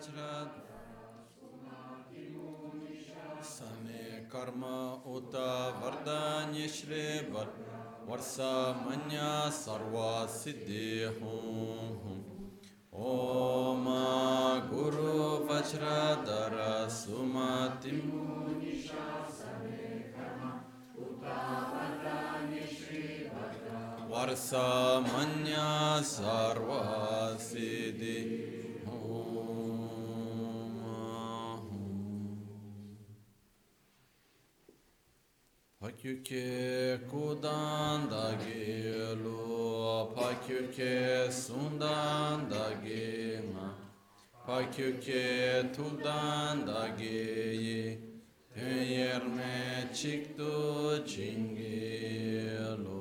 vajra. Sane karma uta vardanya shri varsa manya sarva siddhi hum. Om Guru Vajradhara Sumatim Varsamanya Sarva Siddhi Pakyuke kudan da gelu, pakyuke sundan da gema, pakyuke tudan da geyi, yerme çıktı cingelu.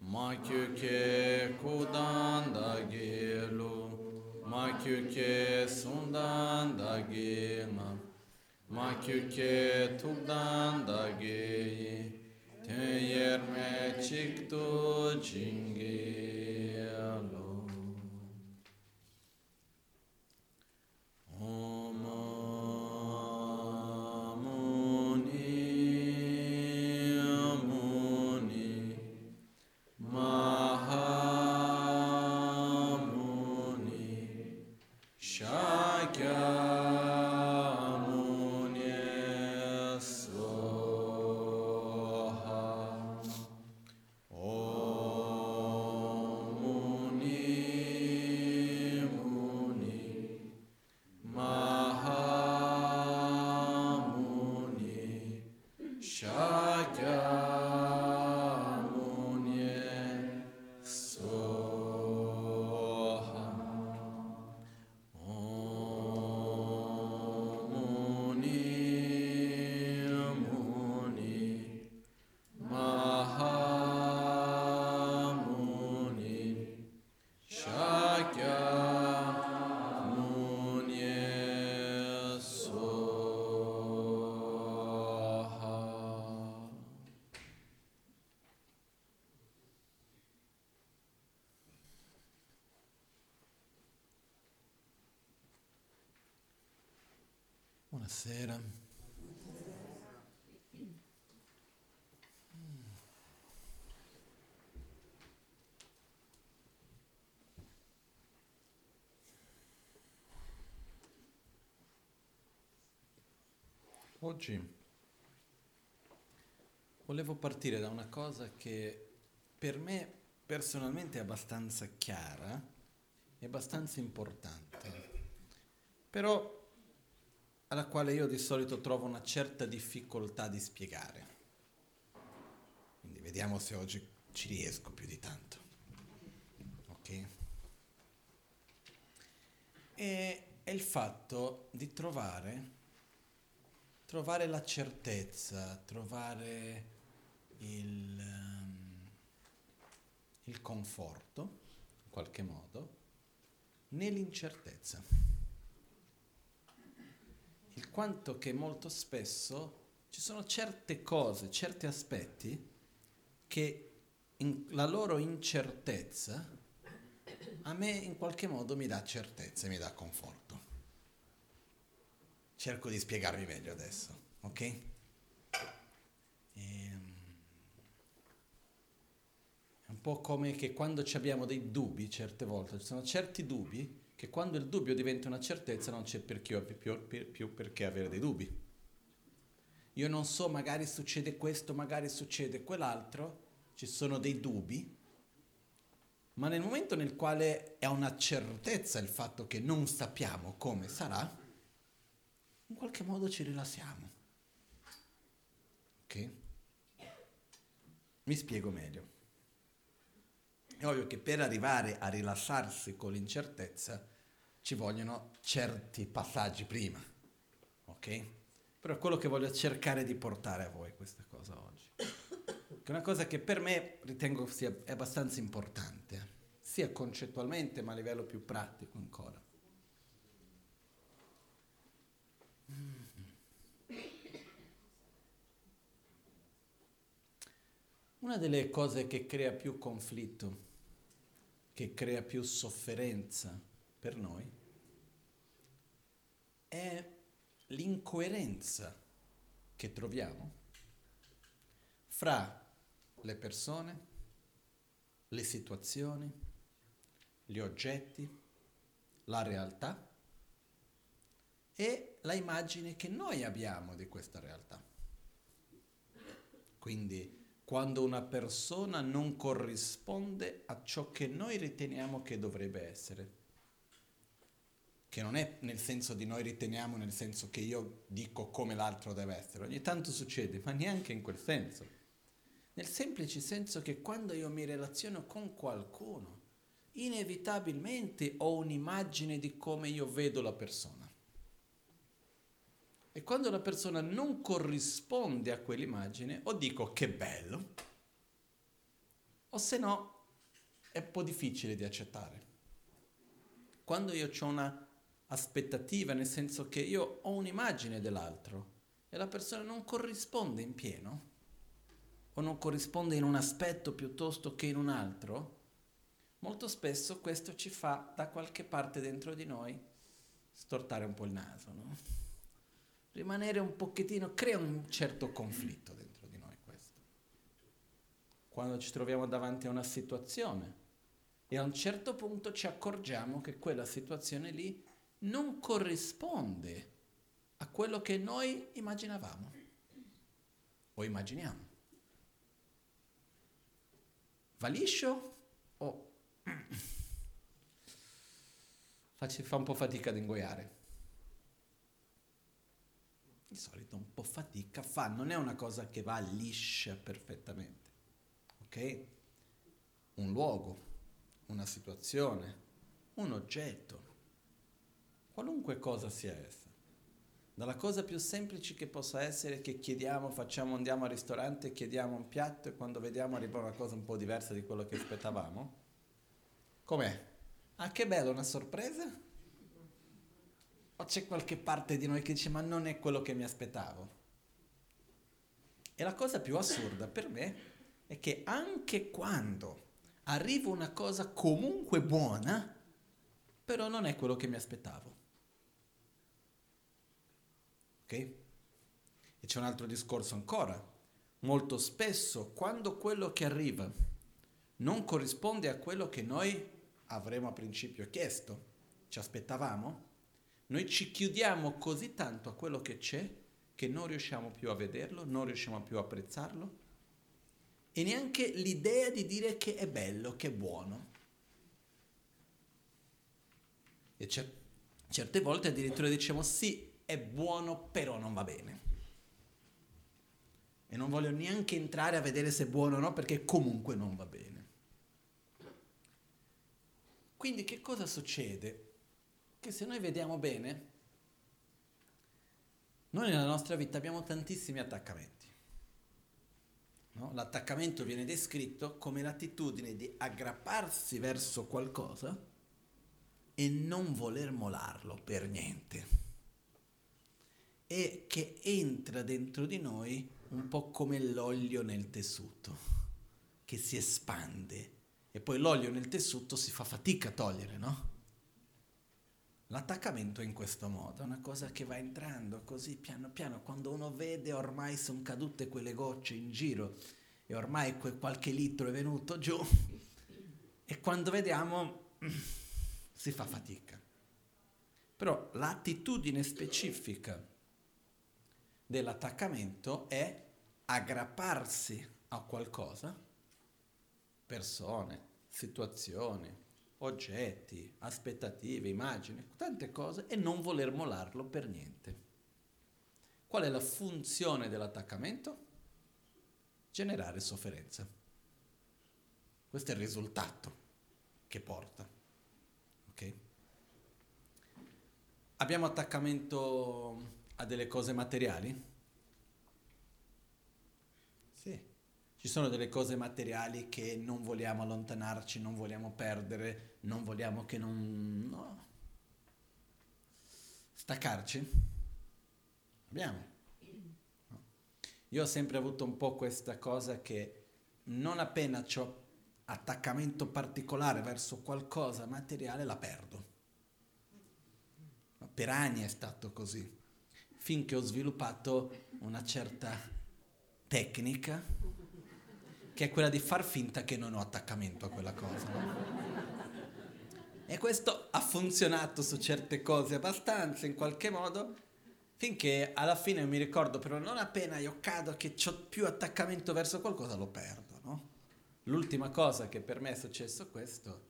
Makyuke kudan da gelu, makyuke sundan da gema, makyuke tudan da geyi, te yerme çıktı cingelu. Oggi volevo partire da una cosa che per me personalmente è abbastanza chiara e abbastanza importante, però alla quale io di solito trovo una certa difficoltà di spiegare. Quindi vediamo se oggi ci riesco più di tanto. Ok? E è il fatto di trovare, trovare la certezza, trovare il, ehm, il conforto, in qualche modo, nell'incertezza il quanto che molto spesso ci sono certe cose, certi aspetti che la loro incertezza a me in qualche modo mi dà certezza e mi dà conforto. Cerco di spiegarvi meglio adesso, ok? Ehm, È un po' come che quando abbiamo dei dubbi, certe volte, ci sono certi dubbi che quando il dubbio diventa una certezza non c'è perché, più, più- più perché avere dei dubbi. Io non so, magari succede questo, magari succede quell'altro, ci sono dei dubbi, ma nel momento nel quale è una certezza il fatto che non sappiamo come sarà, in qualche modo ci rilassiamo. Ok? Mi spiego meglio. È ovvio che per arrivare a rilassarsi con l'incertezza ci vogliono certi passaggi prima, ok? Però è quello che voglio cercare di portare a voi questa cosa oggi. Che è una cosa che per me ritengo sia abbastanza importante, sia concettualmente ma a livello più pratico ancora. Una delle cose che crea più conflitto, che crea più sofferenza per noi, è l'incoerenza che troviamo fra le persone, le situazioni, gli oggetti, la realtà e la immagine che noi abbiamo di questa realtà. Quindi quando una persona non corrisponde a ciò che noi riteniamo che dovrebbe essere, che non è nel senso di noi riteniamo, nel senso che io dico come l'altro deve essere, ogni tanto succede, ma neanche in quel senso, nel semplice senso che quando io mi relaziono con qualcuno, inevitabilmente ho un'immagine di come io vedo la persona. E quando la persona non corrisponde a quell'immagine, o dico che bello, o se no è un po' difficile di accettare. Quando io ho una aspettativa, nel senso che io ho un'immagine dell'altro e la persona non corrisponde in pieno, o non corrisponde in un aspetto piuttosto che in un altro, molto spesso questo ci fa da qualche parte dentro di noi stortare un po' il naso, no? Rimanere un pochettino, crea un certo conflitto dentro di noi questo. Quando ci troviamo davanti a una situazione e a un certo punto ci accorgiamo che quella situazione lì non corrisponde a quello che noi immaginavamo o immaginiamo. Va liscio o fa un po' fatica ad ingoiare? Di solito un po' fatica fa, non è una cosa che va liscia perfettamente, ok? Un luogo, una situazione, un oggetto, qualunque cosa sia essa. Dalla cosa più semplice che possa essere che chiediamo, facciamo, andiamo al ristorante, chiediamo un piatto e quando vediamo arriva una cosa un po' diversa di quello che aspettavamo. Com'è? Ah, che bello, una sorpresa? O c'è qualche parte di noi che dice ma non è quello che mi aspettavo? E la cosa più assurda per me è che anche quando arriva una cosa comunque buona, però non è quello che mi aspettavo. Ok? E c'è un altro discorso ancora. Molto spesso quando quello che arriva non corrisponde a quello che noi avremmo a principio chiesto, ci aspettavamo, noi ci chiudiamo così tanto a quello che c'è che non riusciamo più a vederlo, non riusciamo più a apprezzarlo e neanche l'idea di dire che è bello, che è buono. E cer- certe volte addirittura diciamo sì, è buono, però non va bene. E non voglio neanche entrare a vedere se è buono o no, perché comunque non va bene. Quindi che cosa succede? Che se noi vediamo bene, noi nella nostra vita abbiamo tantissimi attaccamenti. No? L'attaccamento viene descritto come l'attitudine di aggrapparsi verso qualcosa e non voler molarlo per niente. E che entra dentro di noi un po' come l'olio nel tessuto, che si espande. E poi l'olio nel tessuto si fa fatica a togliere, no? L'attaccamento è in questo modo, è una cosa che va entrando così piano piano, quando uno vede ormai sono cadute quelle gocce in giro e ormai quel qualche litro è venuto giù e quando vediamo si fa fatica. Però l'attitudine specifica dell'attaccamento è aggrapparsi a qualcosa, persone, situazioni, oggetti, aspettative, immagini, tante cose e non voler molarlo per niente. Qual è la funzione dell'attaccamento? Generare sofferenza. Questo è il risultato che porta. Ok? Abbiamo attaccamento a delle cose materiali? Ci sono delle cose materiali che non vogliamo allontanarci, non vogliamo perdere, non vogliamo che non... No. Staccarci? Abbiamo. No. Io ho sempre avuto un po' questa cosa che non appena ho attaccamento particolare verso qualcosa materiale la perdo. per anni è stato così, finché ho sviluppato una certa tecnica che è quella di far finta che non ho attaccamento a quella cosa. E questo ha funzionato su certe cose abbastanza in qualche modo, finché alla fine mi ricordo però non appena io cado che ho più attaccamento verso qualcosa lo perdo. No? L'ultima cosa che per me è successo questo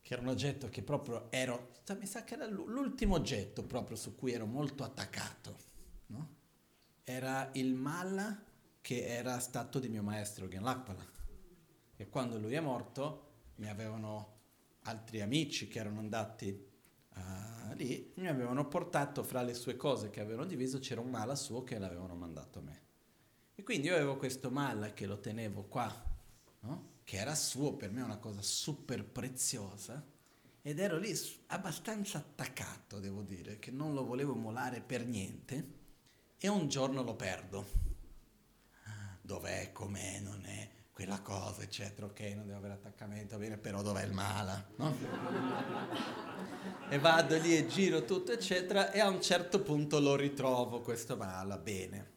che era un oggetto che proprio ero, mi sa che era l'ultimo oggetto proprio su cui ero molto attaccato, no? Era il mala che era stato di mio maestro Gen Lakpala. E quando lui è morto mi avevano altri amici che erano andati uh, lì, mi avevano portato fra le sue cose che avevano diviso, c'era un mala suo che l'avevano mandato a me. E quindi io avevo questo mala che lo tenevo qua, no? che era suo, per me una cosa super preziosa, ed ero lì abbastanza attaccato, devo dire, che non lo volevo molare per niente, e un giorno lo perdo. Dov'è, com'è, non è, quella cosa, eccetera, ok, non devo avere attaccamento, bene, però dov'è il mala, no? e vado lì e giro tutto, eccetera, e a un certo punto lo ritrovo questo mala, bene.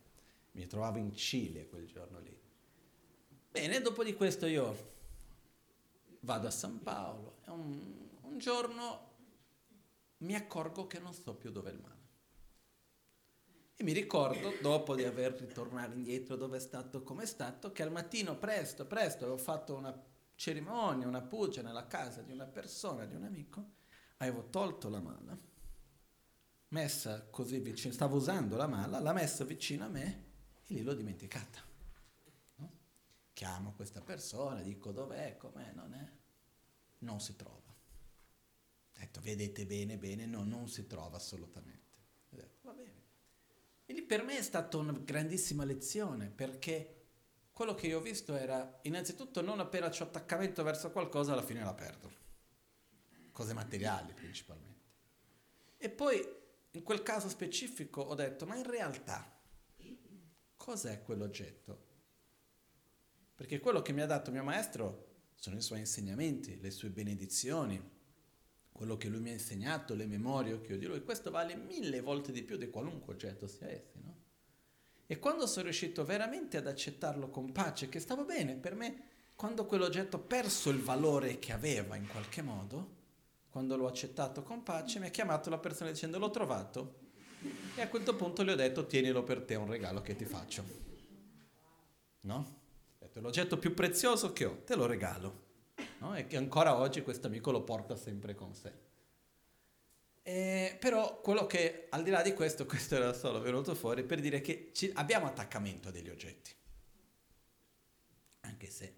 Mi trovavo in Cile quel giorno lì Bene, dopo di questo io vado a San Paolo e un, un giorno mi accorgo che non so più dove è il mare. E mi ricordo, dopo di aver ritornato indietro dove è stato, come è stato, che al mattino presto, presto, avevo fatto una cerimonia, una pugia nella casa di una persona, di un amico, avevo tolto la mala, messa così vicino, stavo usando la mala, l'ha messa vicino a me e lì l'ho dimenticata chiamo questa persona, dico dov'è, com'è, non è, non si trova. Ho detto, vedete bene, bene, no, non si trova assolutamente. Ho detto, va bene. Quindi per me è stata una grandissima lezione, perché quello che io ho visto era, innanzitutto, non appena c'ho attaccamento verso qualcosa, alla fine la perdo. Cose materiali principalmente. E poi, in quel caso specifico, ho detto, ma in realtà, cos'è quell'oggetto? Perché quello che mi ha dato mio maestro sono i suoi insegnamenti, le sue benedizioni, quello che lui mi ha insegnato, le memorie che ho di lui. Questo vale mille volte di più di qualunque oggetto sia essi, no? E quando sono riuscito veramente ad accettarlo con pace, che stava bene per me, quando quell'oggetto ha perso il valore che aveva in qualche modo, quando l'ho accettato con pace, mi ha chiamato la persona dicendo l'ho trovato e a quel punto le ho detto tienilo per te, è un regalo che ti faccio. No? detto, l'oggetto più prezioso che ho, te lo regalo. No? E che ancora oggi questo amico lo porta sempre con sé. E, però quello che, al di là di questo, questo era solo venuto fuori per dire che ci, abbiamo attaccamento a degli oggetti. Anche se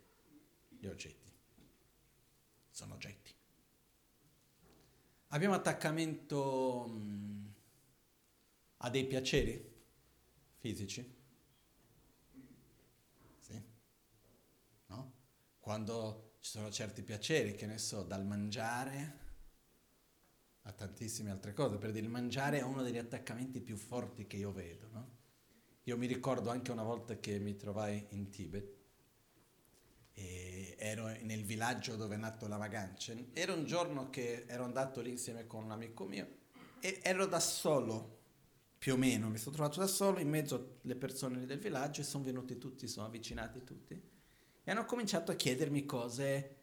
gli oggetti sono oggetti. Abbiamo attaccamento mh, mm, a dei piaceri fisici quando ci sono certi piaceri, che ne so, dal mangiare a tantissime altre cose, per dire il mangiare è uno degli attaccamenti più forti che io vedo, no? Io mi ricordo anche una volta che mi trovai in Tibet ero nel villaggio dove è nato Lavaganchen, era un giorno che ero andato lì insieme con un amico mio e ero da solo, più o meno, mi sono trovato da solo in mezzo alle persone del villaggio e sono venuti tutti, sono avvicinati tutti e hanno cominciato a chiedermi cose.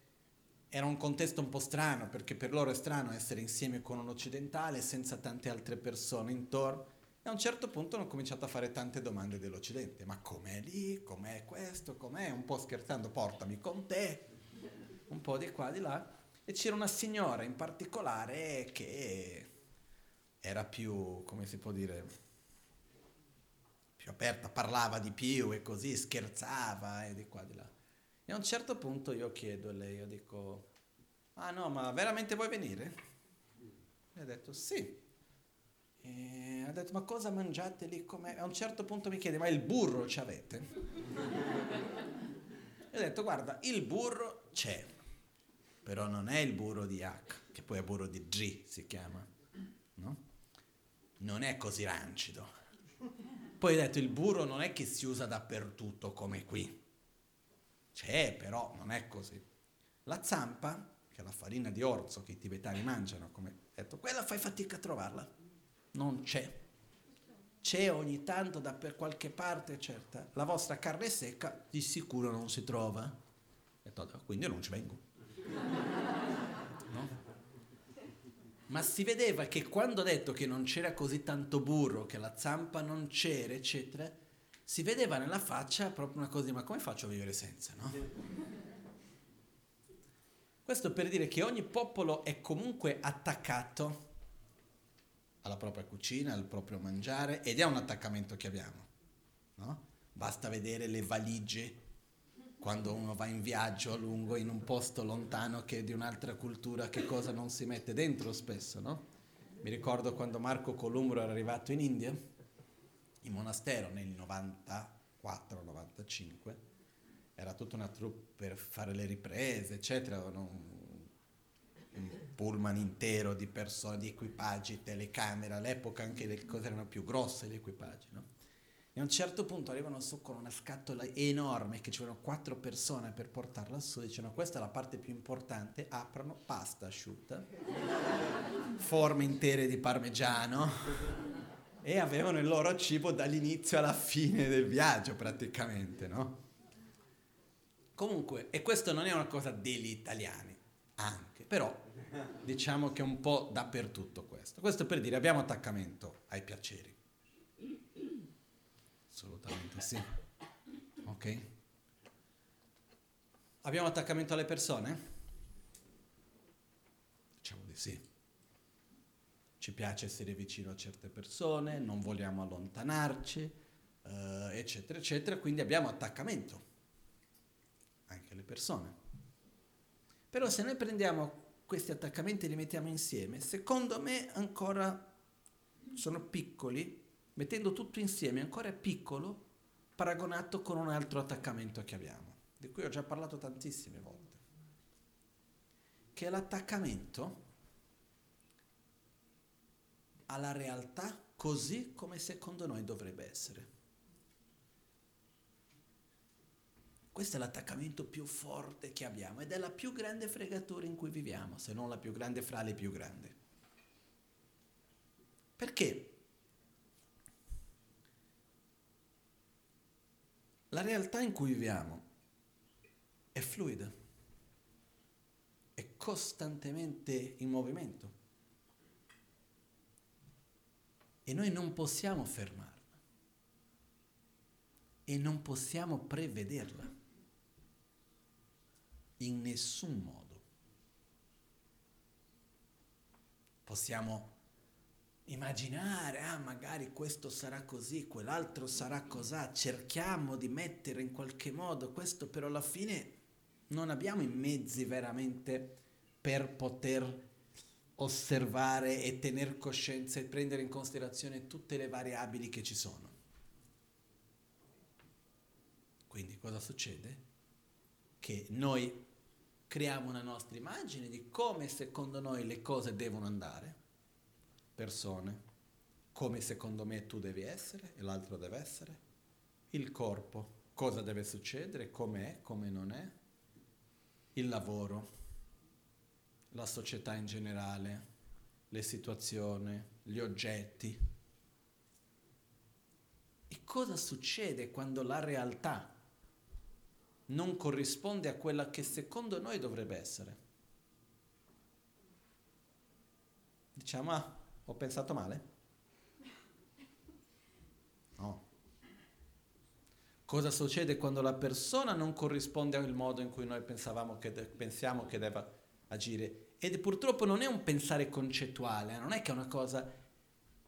Era un contesto un po' strano, perché per loro è strano essere insieme con un occidentale senza tante altre persone intorno. E a un certo punto hanno cominciato a fare tante domande dell'Occidente. Ma com'è lì? Com'è questo? Com'è? Un po' scherzando, portami con te. Un po' di qua, di là. E c'era una signora in particolare che era più, come si può dire, più aperta, parlava di più e così, scherzava e di qua, di là. E a un certo punto io chiedo a lei, io dico, ah no, ma veramente vuoi venire? E ha detto sì. E ha detto, ma cosa mangiate lì? Com'è? A un certo punto mi chiede, ma il burro ci avete? e ho detto, guarda, il burro c'è, però non è il burro di H, che poi è burro di G si chiama, no? Non è così rancido. Poi ho detto, il burro non è che si usa dappertutto come qui c'è, però non è così. La zampa, che è la farina di orzo che i tibetani mangiano, come detto, quella fai fatica a trovarla. non c'è. C'è ogni tanto da per qualche parte, certa. La vostra carne secca di sicuro non si trova. Quindi io non ci vengo. No? Ma si vedeva che quando ho detto che non c'era così tanto burro, che la zampa non c'era, eccetera, si vedeva nella faccia proprio una cosa di ma come faccio a vivere senza, no? Questo per dire che ogni popolo è comunque attaccato alla propria cucina, al proprio mangiare ed è un attaccamento che abbiamo, no? Basta vedere le valigie quando uno va in viaggio a lungo in un posto lontano che è di un'altra cultura, che cosa non si mette dentro spesso, no? Mi ricordo quando Marco Columbo era arrivato in India, in monastero nel 94-95, era tutta una troupe per fare le riprese, eccetera, un, un pullman intero di persone, di equipaggi, telecamere, all'epoca anche le cose erano più grosse gli equipaggi, no? E a un certo punto arrivano su con una scatola enorme che ci vogliono quattro persone per portarla su, dicono questa è la parte più importante, aprono pasta asciutta, forme intere di parmigiano e avevano il loro cibo dall'inizio alla fine del viaggio praticamente, no? Comunque, e questo non è una cosa degli italiani, anche, però diciamo che è un po' dappertutto questo. Questo per dire abbiamo attaccamento ai piaceri Assolutamente sì. Ok? Abbiamo attaccamento alle persone? Diciamo di sì. Ci piace essere vicino a certe persone, non vogliamo allontanarci, eh, eccetera, eccetera, quindi abbiamo attaccamento anche alle persone. Però se noi prendiamo questi attaccamenti e li mettiamo insieme, secondo me ancora sono piccoli mettendo tutto insieme ancora è piccolo paragonato con un altro attaccamento che abbiamo, di cui ho già parlato tantissime volte, che è l'attaccamento alla realtà così come secondo noi dovrebbe essere. Questo è l'attaccamento più forte che abbiamo ed è la più grande fregatura in cui viviamo, se non la più grande fra le più grandi. Perché? La realtà in cui viviamo è fluida, è costantemente in movimento e noi non possiamo fermarla. E non possiamo prevederla. In nessun modo. Possiamo immaginare, ah magari questo sarà così, quell'altro sarà così, cerchiamo di mettere in qualche modo questo, però alla fine non abbiamo i mezzi veramente per poter osservare e tenere coscienza e prendere in considerazione tutte le variabili che ci sono. Quindi cosa succede? Che noi creiamo una nostra immagine di come secondo noi le cose devono andare persone, come secondo me tu devi essere e l'altro deve essere, il corpo, cosa deve succedere, come è, come non è, il lavoro, la società in generale, le situazioni, gli oggetti. E cosa succede quando la realtà non corrisponde a quella che secondo noi dovrebbe essere? Diciamo, ah, ho pensato male? No. Cosa succede quando la persona non corrisponde al modo in cui noi pensavamo che de- pensiamo che debba agire? Ed purtroppo non è un pensare concettuale, non è che è una cosa...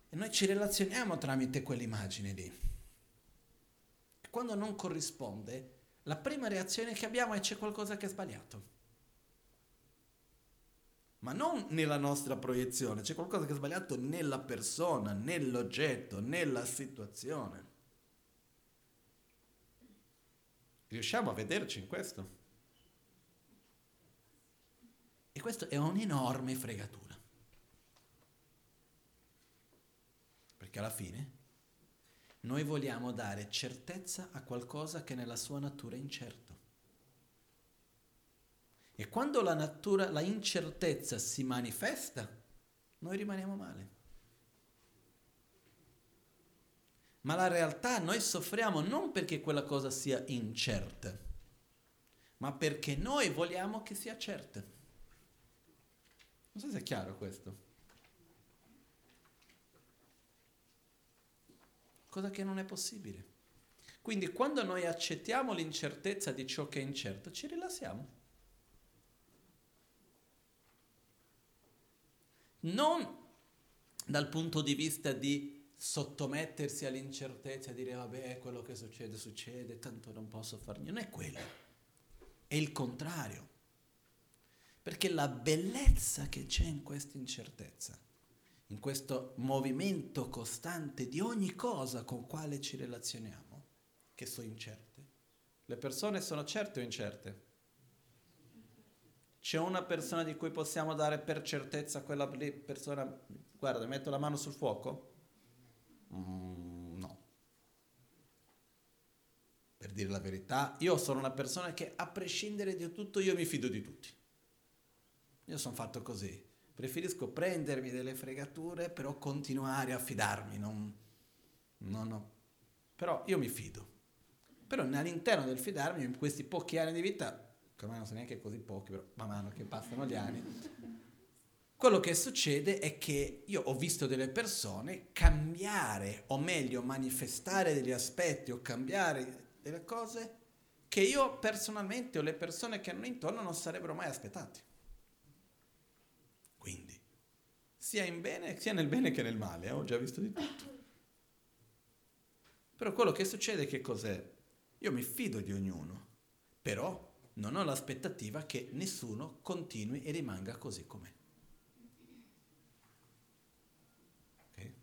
E noi ci relazioniamo tramite quell'immagine lì. Quando non corrisponde, la prima reazione che abbiamo è c'è qualcosa che è sbagliato ma non nella nostra proiezione, c'è qualcosa che è sbagliato nella persona, nell'oggetto, nella situazione. Riusciamo a vederci in questo? E questo è un'enorme fregatura. Perché alla fine noi vogliamo dare certezza a qualcosa che nella sua natura è incerto. E quando la natura, la incertezza si manifesta, noi rimaniamo male. Ma la realtà noi soffriamo non perché quella cosa sia incerta, ma perché noi vogliamo che sia certa. Non so se è chiaro questo. Cosa che non è possibile. Quindi quando noi accettiamo l'incertezza di ciò che è incerto, ci rilassiamo. Non dal punto di vista di sottomettersi all'incertezza e dire vabbè quello che succede succede, tanto non posso fare niente, non è quello, è il contrario. Perché la bellezza che c'è in questa incertezza, in questo movimento costante di ogni cosa con quale ci relazioniamo, che sono incerte. Le persone sono certe o incerte? C'è una persona di cui possiamo dare per certezza quella persona, guarda, metto la mano sul fuoco? Mm, no. Per dire la verità, io sono una persona che a prescindere di tutto io mi fido di tutti. Io sono fatto così. Preferisco prendermi delle fregature, però continuare a fidarmi. Non, non ho. Però io mi fido. Però all'interno del fidarmi, in questi pochi anni di vita, che ormai non sono neanche così pochi, però man mano che passano gli anni, quello che succede è che io ho visto delle persone cambiare, o meglio manifestare degli aspetti o cambiare delle cose che io personalmente o le persone che hanno intorno non sarebbero mai aspettati. Quindi, sia, bene, sia nel bene che nel male, eh? ho già visto di tutto. Però quello che succede che cos'è? Io mi fido di ognuno, però non ho l'aspettativa che nessuno continui e rimanga così com'è. Okay?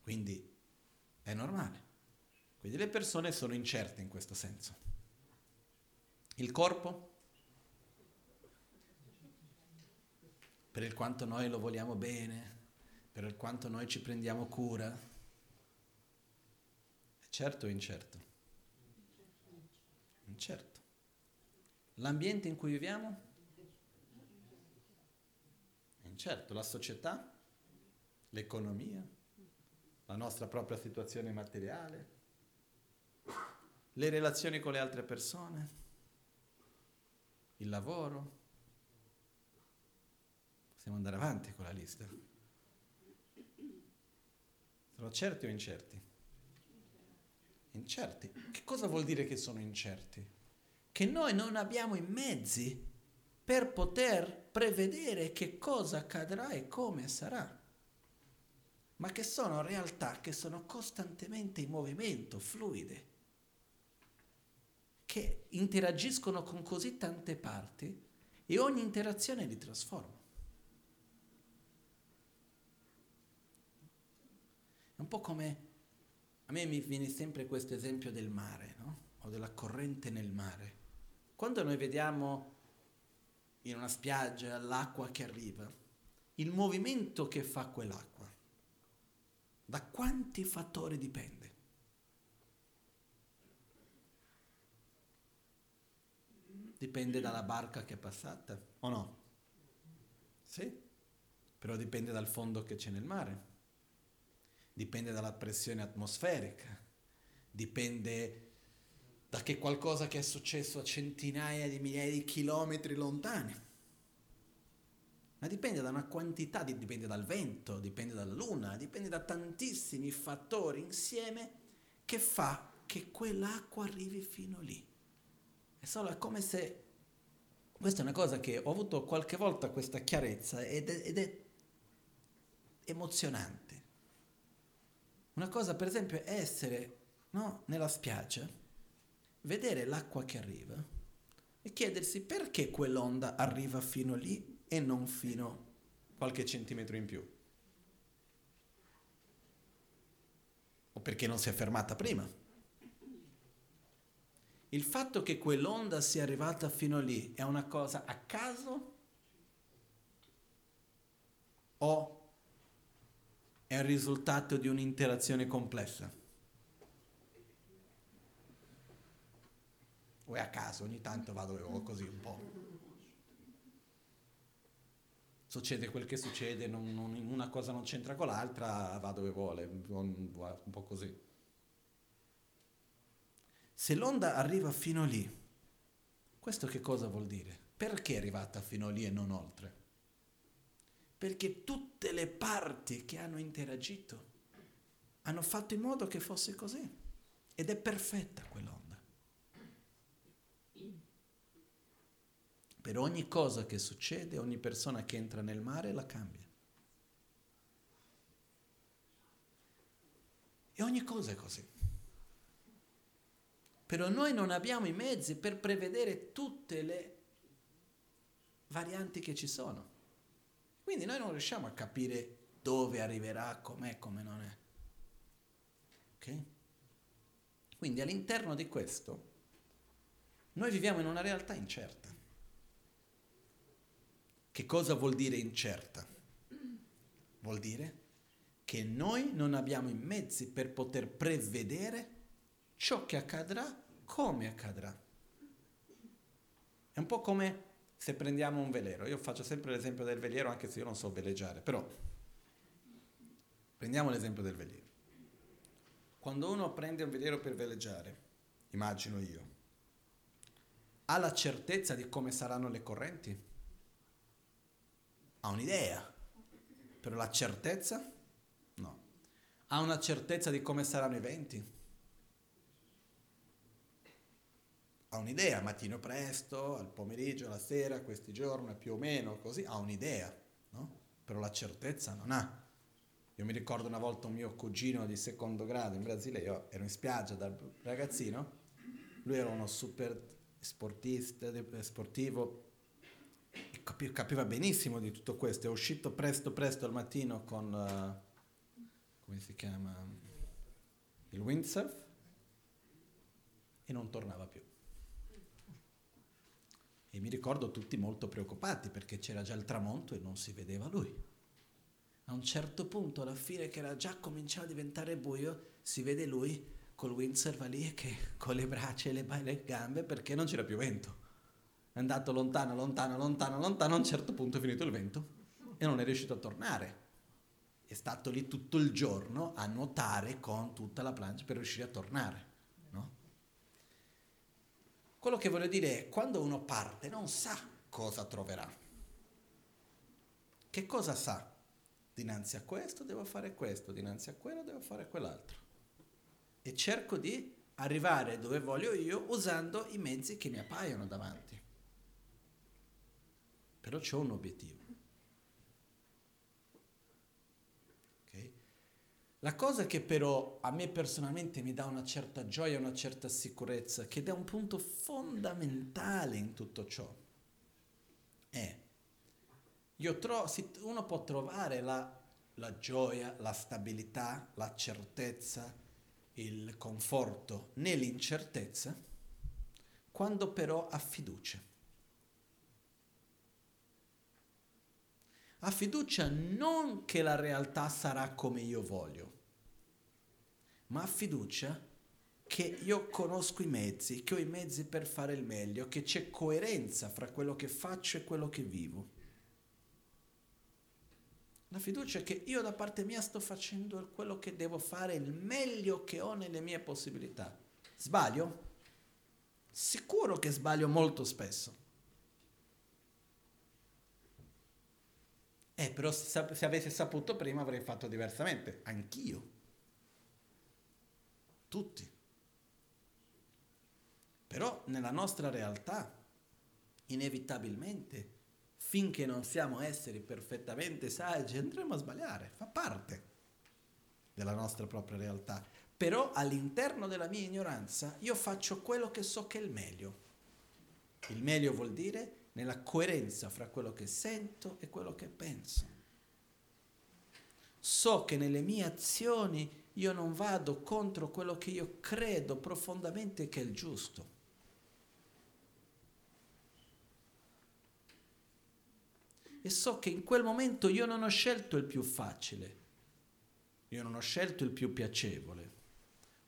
Quindi è normale. Quindi le persone sono incerte in questo senso. Il corpo, per il quanto noi lo vogliamo bene, per il quanto noi ci prendiamo cura, Certo o incerto? Incerto. L'ambiente in cui viviamo? Incerto. La società? L'economia? La nostra propria situazione materiale? Le relazioni con le altre persone? Il lavoro? Possiamo andare avanti con la lista. Sono certi o incerti? Incerti. Che cosa vuol dire che sono incerti? Che noi non abbiamo i mezzi per poter prevedere che cosa accadrà e come sarà, ma che sono realtà che sono costantemente in movimento, fluide, che interagiscono con così tante parti e ogni interazione li trasforma. È un po' come a me mi viene sempre questo esempio del mare, no? O della corrente nel mare. Quando noi vediamo in una spiaggia l'acqua che arriva, il movimento che fa quell'acqua, da quanti fattori dipende? Dipende dalla barca che è passata, o no? Sì, però dipende dal fondo che c'è nel mare dipende dalla pressione atmosferica, dipende da che qualcosa che è successo a centinaia di migliaia di chilometri lontani. Ma dipende da una quantità, dipende dal vento, dipende dalla luna, dipende da tantissimi fattori insieme che fa che quell'acqua arrivi fino lì. È solo come se... Questa è una cosa che ho avuto qualche volta questa chiarezza ed è, ed è emozionante. Una cosa, per esempio, è essere no, nella spiaggia, vedere l'acqua che arriva e chiedersi perché quell'onda arriva fino lì e non fino qualche centimetro in più. O perché non si è fermata prima. Il fatto che quell'onda sia arrivata fino lì è una cosa a caso o è il risultato di un'interazione complessa. O è a caso, ogni tanto vado così un po'. succede quel che succede, non, non, una cosa non c'entra con l'altra, va dove vuole, un, po' così. Se l'onda arriva fino lì, questo che cosa vuol dire? Perché è arrivata fino lì e non oltre? Perché tutte le parti che hanno interagito hanno fatto in modo che fosse così. Ed è perfetta quell'onda. Per ogni cosa che succede, ogni persona che entra nel mare la cambia. E ogni cosa è così. Però noi non abbiamo i mezzi per prevedere tutte le varianti che ci sono. Quindi noi non riusciamo a capire dove arriverà, com'è, come non è. Ok? Quindi all'interno di questo noi viviamo in una realtà incerta. Che cosa vuol dire incerta? Vuol dire che noi non abbiamo i mezzi per poter prevedere ciò che accadrà, come accadrà. È un po' come se prendiamo un velero. Io faccio sempre l'esempio del veliero anche se io non so veleggiare, però prendiamo l'esempio del veliero. Quando uno prende un veliero per veleggiare, immagino io, ha la certezza di come saranno le correnti? ha un'idea, però la certezza no. Ha una certezza di come saranno i venti? Ha un'idea, mattino presto, al pomeriggio, alla sera, questi giorni, più o meno, così, ha un'idea, no? Però la certezza non ha. Io mi ricordo una volta un mio cugino di secondo grado in Brasile, io ero in spiaggia da ragazzino, lui era uno super sportista, sportivo, capiva benissimo di tutto questo, è uscito presto presto al mattino con, uh, come si chiama, il windsurf e non tornava più. E mi ricordo tutti molto preoccupati perché c'era già il tramonto e non si vedeva lui. A un certo punto, alla fine che era già cominciato a diventare buio, si vede lui col windsurf lì che con le braccia e le, le gambe perché non c'era più vento è andato lontano, lontano, lontano, lontano, a un certo punto è finito il vento e non è riuscito a tornare. È stato lì tutto il giorno a nuotare con tutta la plancia per riuscire a tornare. Quello che voglio dire è, quando uno parte non sa cosa troverà. Che cosa sa? Dinanzi a questo devo fare questo, dinanzi a quello devo fare quell'altro. E cerco di arrivare dove voglio io usando i mezzi che mi appaiono davanti però c'è un obiettivo. Okay? La cosa che però a me personalmente mi dà una certa gioia, una certa sicurezza, che è un punto fondamentale in tutto ciò, è, io tro- uno può trovare la, la gioia, la stabilità, la certezza, il conforto nell'incertezza, quando però ha fiducia. ha fiducia non che la realtà sarà come io voglio, ma ha fiducia che io conosco i mezzi, che ho i mezzi per fare il meglio, che c'è coerenza fra quello che faccio e quello che vivo. La fiducia è che io da parte mia sto facendo quello che devo fare, il meglio che ho nelle mie possibilità. Sbaglio? Sicuro che sbaglio molto spesso. Eh, però se, se avessi saputo prima avrei fatto diversamente, anch'io. Tutti. Però nella nostra realtà, inevitabilmente, finché non siamo esseri perfettamente saggi, andremo a sbagliare, fa parte della nostra propria realtà. Però all'interno della mia ignoranza io faccio quello che so che è il meglio. Il meglio vuol dire nella coerenza fra quello che sento e quello che penso. So che nelle mie azioni io non vado contro quello che io credo profondamente che è il giusto. E so che in quel momento io non ho scelto il più facile, io non ho scelto il più piacevole,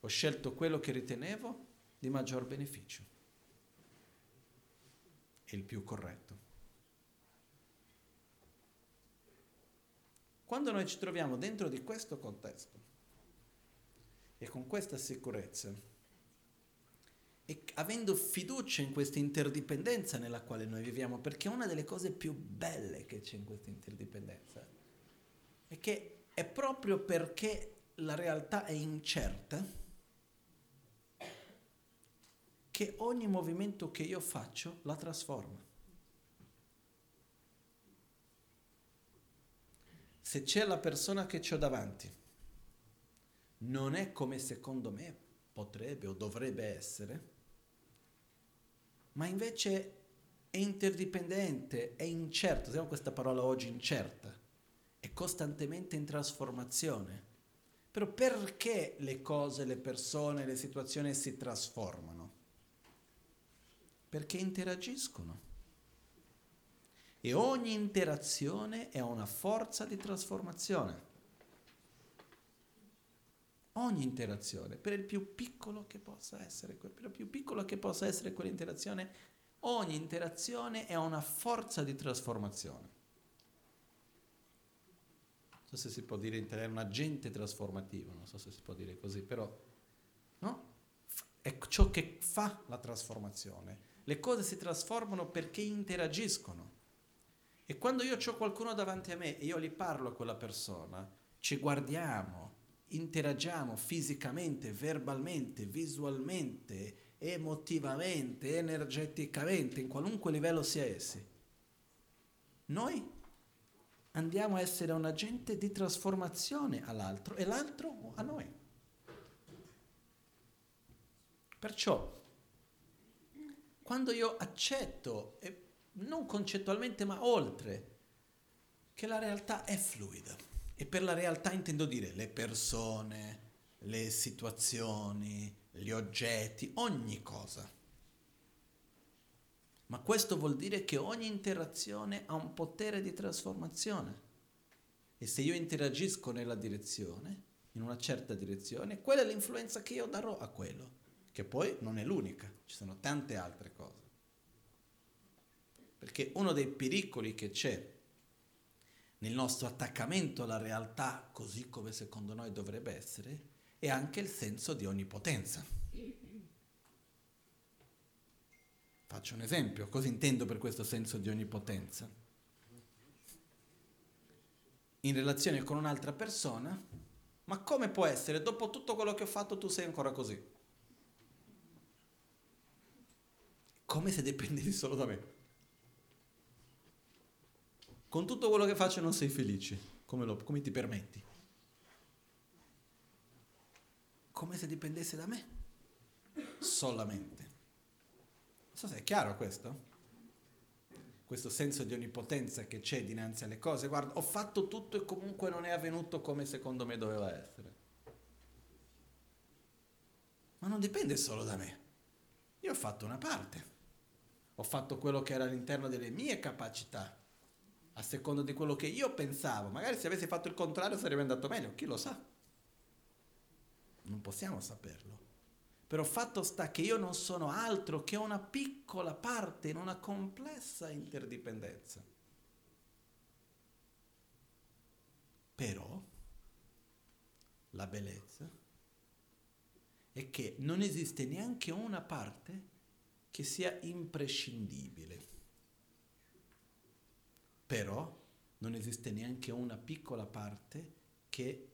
ho scelto quello che ritenevo di maggior beneficio è il più corretto. Quando noi ci troviamo dentro di questo contesto e con questa sicurezza e avendo fiducia in questa interdipendenza nella quale noi viviamo, perché una delle cose più belle che c'è in questa interdipendenza è che è proprio perché la realtà è incerta che ogni movimento che io faccio la trasforma. Se c'è la persona che ho davanti, non è come secondo me potrebbe o dovrebbe essere, ma invece è interdipendente, è incerto, usiamo questa parola oggi incerta, è costantemente in trasformazione. Però perché le cose, le persone, le situazioni si trasformano? perché interagiscono. E ogni interazione è una forza di trasformazione. Ogni interazione, per il più piccolo che possa essere, per il più piccolo che possa essere quell'interazione, ogni interazione è una forza di trasformazione. Non so se si può dire italiano un agente trasformativo, non so se si può dire così, però no? è ciò che fa la trasformazione le cose si trasformano perché interagiscono. E quando io ho qualcuno davanti a me e io gli parlo a quella persona, ci guardiamo, interagiamo fisicamente, verbalmente, visualmente, emotivamente, energeticamente, in qualunque livello sia essi, noi andiamo a essere un agente di trasformazione all'altro e l'altro a noi. Perciò quando io accetto, non concettualmente ma oltre, che la realtà è fluida. E per la realtà intendo dire le persone, le situazioni, gli oggetti, ogni cosa. Ma questo vuol dire che ogni interazione ha un potere di trasformazione. E se io interagisco nella direzione, in una certa direzione, quella è l'influenza che io darò a quello che poi non è l'unica, ci sono tante altre cose. Perché uno dei pericoli che c'è nel nostro attaccamento alla realtà così come secondo noi dovrebbe essere è anche il senso di onnipotenza. Faccio un esempio, cosa intendo per questo senso di onnipotenza? In relazione con un'altra persona, ma come può essere, dopo tutto quello che ho fatto, tu sei ancora così? come se dipendessi solo da me. Con tutto quello che faccio non sei felice, come, lo, come ti permetti? Come se dipendesse da me, solamente. Non so se è chiaro questo questo senso di onnipotenza che c'è dinanzi alle cose. Guarda, ho fatto tutto e comunque non è avvenuto come secondo me doveva essere. Ma non dipende solo da me. Io ho fatto una parte ho fatto quello che era all'interno delle mie capacità, a seconda di quello che io pensavo. Magari se avessi fatto il contrario sarebbe andato meglio, chi lo sa? Non possiamo saperlo. Però fatto sta che io non sono altro che una piccola parte in una complessa interdipendenza. Però la bellezza è che non esiste neanche una parte che sia imprescindibile. Però non esiste neanche una piccola parte che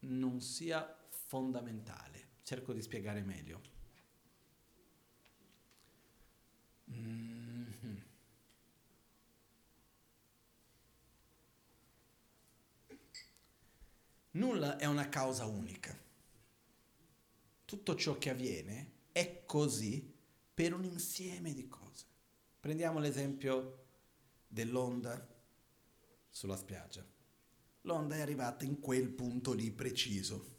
non sia fondamentale. Cerco di spiegare meglio. Mm-hmm. Nulla è una causa unica. Tutto ciò che avviene è così per un insieme di cose. Prendiamo l'esempio dell'onda sulla spiaggia. L'onda è arrivata in quel punto lì preciso,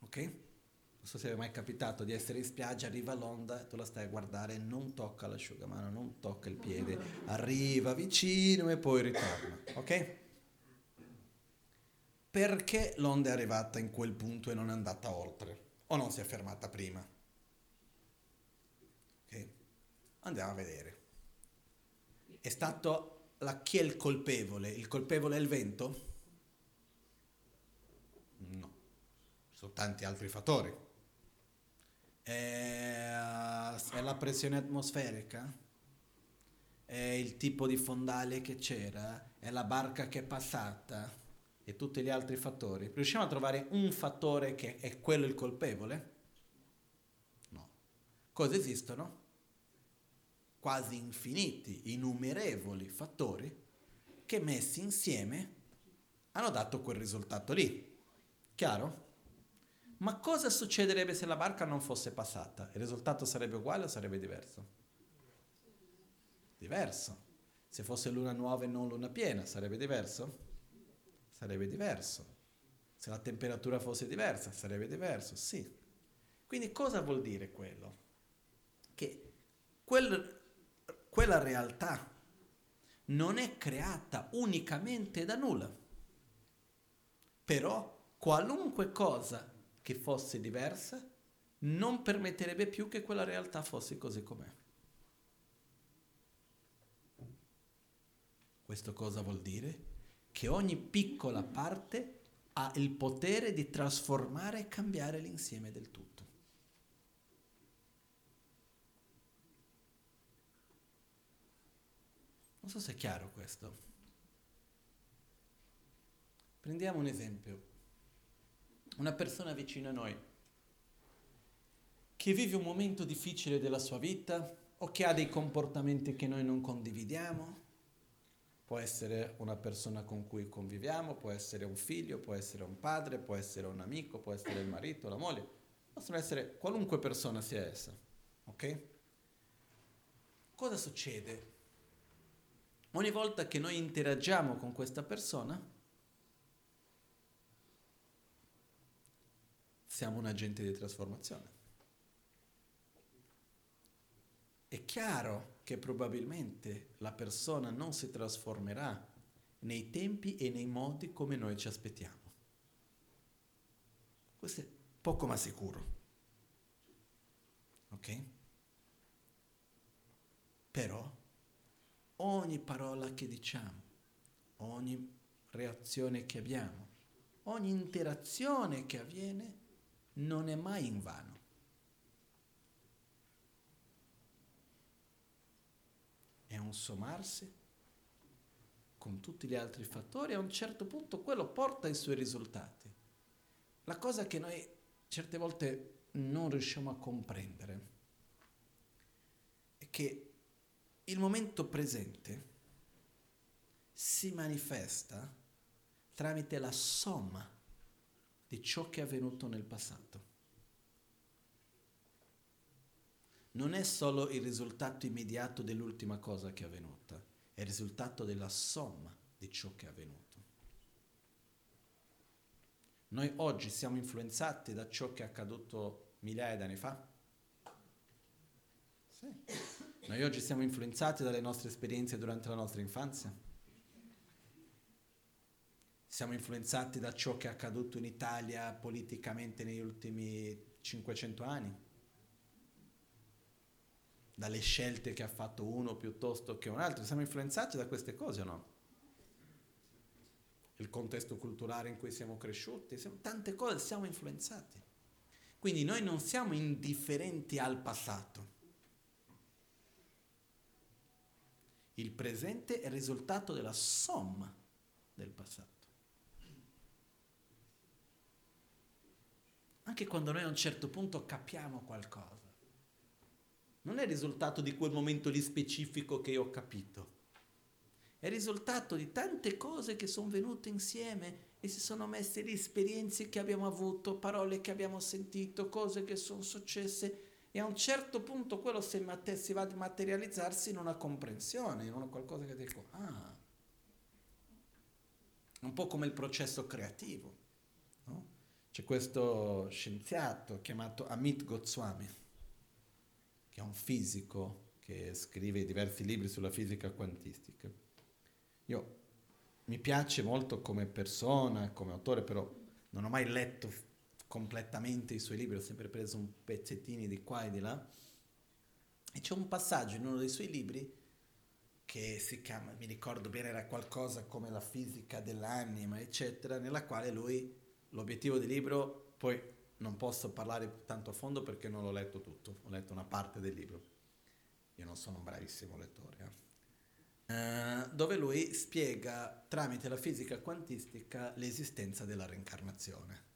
ok? Non so se è mai capitato di essere in spiaggia, arriva l'onda, tu la stai a guardare, non tocca l'asciugamano, non tocca il piede, arriva vicino e poi ritorna, ok? Perché l'onda è arrivata in quel punto e non è andata oltre? O non si è fermata prima? Andiamo a vedere. È stato la, chi è il colpevole? Il colpevole è il vento? No, ci sono tanti altri fattori. È, è la pressione atmosferica? È il tipo di fondale che c'era? È la barca che è passata? E tutti gli altri fattori? Riusciamo a trovare un fattore che è quello il colpevole? No. Cosa esistono? Quasi infiniti, innumerevoli fattori che messi insieme hanno dato quel risultato lì. Chiaro? Ma cosa succederebbe se la barca non fosse passata? Il risultato sarebbe uguale o sarebbe diverso? Diverso. Se fosse luna nuova e non luna piena, sarebbe diverso? Sarebbe diverso. Se la temperatura fosse diversa, sarebbe diverso, sì. Quindi cosa vuol dire quello? Che quel quella realtà non è creata unicamente da nulla. Però qualunque cosa che fosse diversa non permetterebbe più che quella realtà fosse così com'è. Questo cosa vuol dire? Che ogni piccola parte ha il potere di trasformare e cambiare l'insieme del tutto. Non so se è chiaro questo. Prendiamo un esempio. Una persona vicino a noi che vive un momento difficile della sua vita o che ha dei comportamenti che noi non condividiamo. Può essere una persona con cui conviviamo, può essere un figlio, può essere un padre, può essere un amico, può essere il marito, la moglie, possono essere qualunque persona sia essa. Ok? Cosa succede Ogni volta che noi interagiamo con questa persona, siamo un agente di trasformazione. È chiaro che probabilmente la persona non si trasformerà nei tempi e nei modi come noi ci aspettiamo. Questo è poco ma sicuro. Ok? Però ogni parola che diciamo, ogni reazione che abbiamo, ogni interazione che avviene non è mai in vano. È un sommarsi con tutti gli altri fattori e a un certo punto quello porta i suoi risultati. La cosa che noi certe volte non riusciamo a comprendere è che il momento presente si manifesta tramite la somma di ciò che è avvenuto nel passato. Non è solo il risultato immediato dell'ultima cosa che è avvenuta, è il risultato della somma di ciò che è avvenuto. Noi oggi siamo influenzati da ciò che è accaduto migliaia di anni fa? Sì. Noi oggi siamo influenzati dalle nostre esperienze durante la nostra infanzia. Siamo influenzati da ciò che è accaduto in Italia politicamente negli ultimi 500 anni. Dalle scelte che ha fatto uno piuttosto che un altro. Siamo influenzati da queste cose o no? Il contesto culturale in cui siamo cresciuti, siamo, tante cose siamo influenzati. Quindi noi non siamo indifferenti al passato Il presente è il risultato della somma del passato. Anche quando noi a un certo punto capiamo qualcosa, non è il risultato di quel momento lì specifico che io ho capito, è il risultato di tante cose che sono venute insieme e si sono messe lì, esperienze che abbiamo avuto, parole che abbiamo sentito, cose che sono successe e a un certo punto quello si, mater- si va a materializzarsi in una comprensione, in una qualcosa che dico, ah, un po' come il processo creativo. No? C'è questo scienziato chiamato Amit Goswami, che è un fisico che scrive diversi libri sulla fisica quantistica. Io mi piace molto come persona, come autore, però non ho mai letto completamente i suoi libri, ho sempre preso un pezzettini di qua e di là. E c'è un passaggio in uno dei suoi libri che si chiama, mi ricordo bene, era qualcosa come la fisica dell'anima, eccetera, nella quale lui, l'obiettivo del libro, poi non posso parlare tanto a fondo perché non l'ho letto tutto, ho letto una parte del libro, io non sono un bravissimo lettore, eh? uh, dove lui spiega tramite la fisica quantistica l'esistenza della reincarnazione,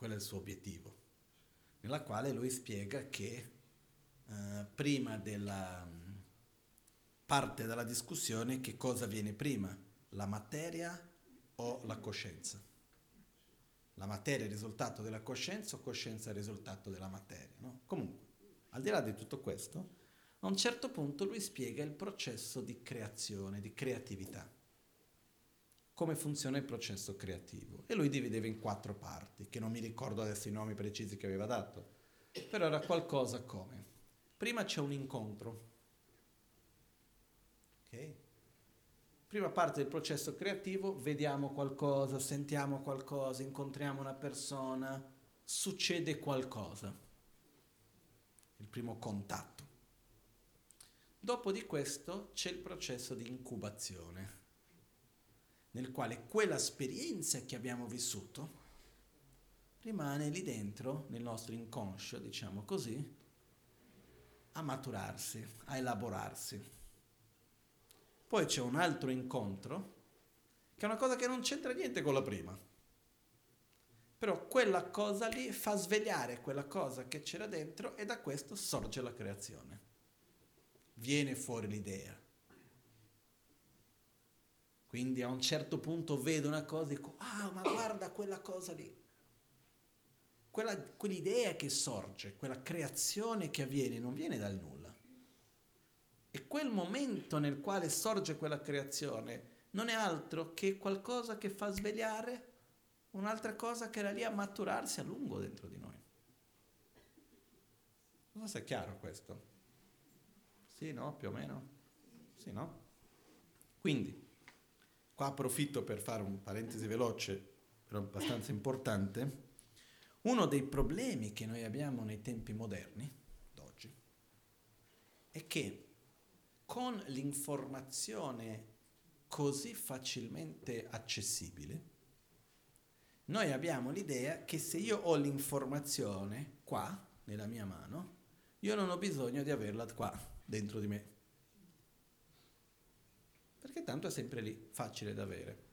quello è il suo obiettivo, nella quale lui spiega che uh, prima della parte dalla discussione che cosa viene prima, la materia o la coscienza. La materia è il risultato della coscienza o coscienza è il risultato della materia. No? Comunque, al di là di tutto questo, a un certo punto lui spiega il processo di creazione, di creatività. Come funziona il processo creativo. E lui divideva in quattro parti, che non mi ricordo adesso i nomi precisi che aveva dato, però era qualcosa come. Prima c'è un incontro Okay? Prima parte del processo creativo, vediamo qualcosa, sentiamo qualcosa, incontriamo una persona, succede qualcosa. Il primo contatto. Dopo di questo c'è il processo di incubazione, nel quale quella esperienza che abbiamo vissuto rimane lì dentro, nel nostro inconscio, diciamo così, a maturarsi, a elaborarsi. Poi c'è un altro incontro, che è una cosa che non c'entra niente con la prima. Però quella cosa lì fa svegliare quella cosa che c'era dentro e da questo sorge la creazione. Viene fuori l'idea. Quindi a un certo punto vedo una cosa e dico, ah ma guarda quella cosa lì. Quella, quell'idea che sorge, quella creazione che avviene, non viene dal nulla e quel momento nel quale sorge quella creazione non è altro che qualcosa che fa svegliare un'altra cosa che era lì a maturarsi a lungo dentro di noi. Non so se è chiaro questo. Sì, no? Più o meno? Sì, no? Quindi, qua approfitto per fare un parentesi veloce, però abbastanza importante. Uno dei problemi che noi abbiamo nei tempi moderni, d'oggi, è che con l'informazione così facilmente accessibile, noi abbiamo l'idea che se io ho l'informazione qua, nella mia mano, io non ho bisogno di averla qua, dentro di me. Perché tanto è sempre lì, facile da avere.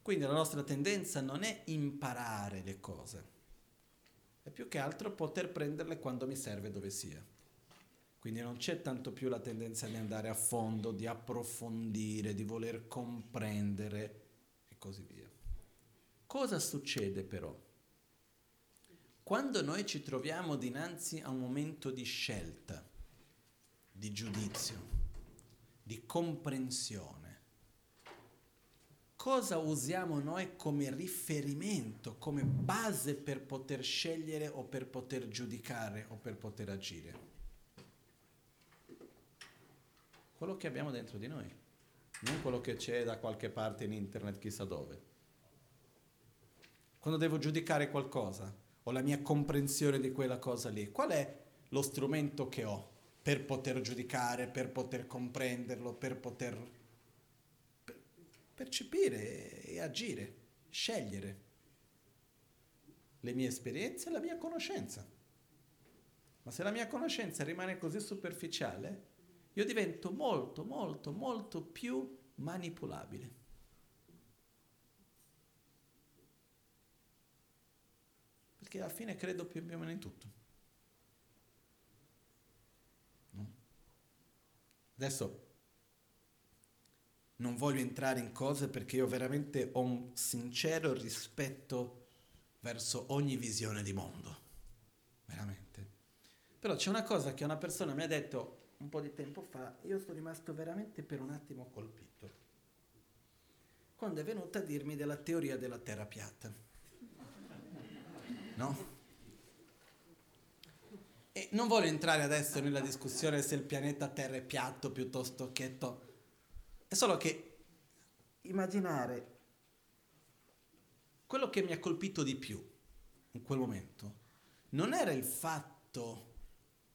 Quindi la nostra tendenza non è imparare le cose, è più che altro poter prenderle quando mi serve dove sia. Quindi non c'è tanto più la tendenza di andare a fondo, di approfondire, di voler comprendere e così via. Cosa succede però? Quando noi ci troviamo dinanzi a un momento di scelta, di giudizio, di comprensione, cosa usiamo noi come riferimento, come base per poter scegliere o per poter giudicare o per poter agire? quello che abbiamo dentro di noi, non quello che c'è da qualche parte in internet chissà dove. Quando devo giudicare qualcosa, o la mia comprensione di quella cosa lì, qual è lo strumento che ho per poter giudicare, per poter comprenderlo, per poter percepire e agire, scegliere le mie esperienze e la mia conoscenza. Ma se la mia conoscenza rimane così superficiale, io divento molto, molto, molto più manipolabile. Perché alla fine credo più o meno in tutto. Adesso non voglio entrare in cose perché io veramente ho un sincero rispetto verso ogni visione di mondo. Veramente. Però c'è una cosa che una persona mi ha detto un po' di tempo fa, io sono rimasto veramente per un attimo colpito. Quando è venuta a dirmi della teoria della terra piatta. No? E non voglio entrare adesso nella discussione se il pianeta Terra è piatto piuttosto che to. È solo che immaginare quello che mi ha colpito di più in quel momento non era il fatto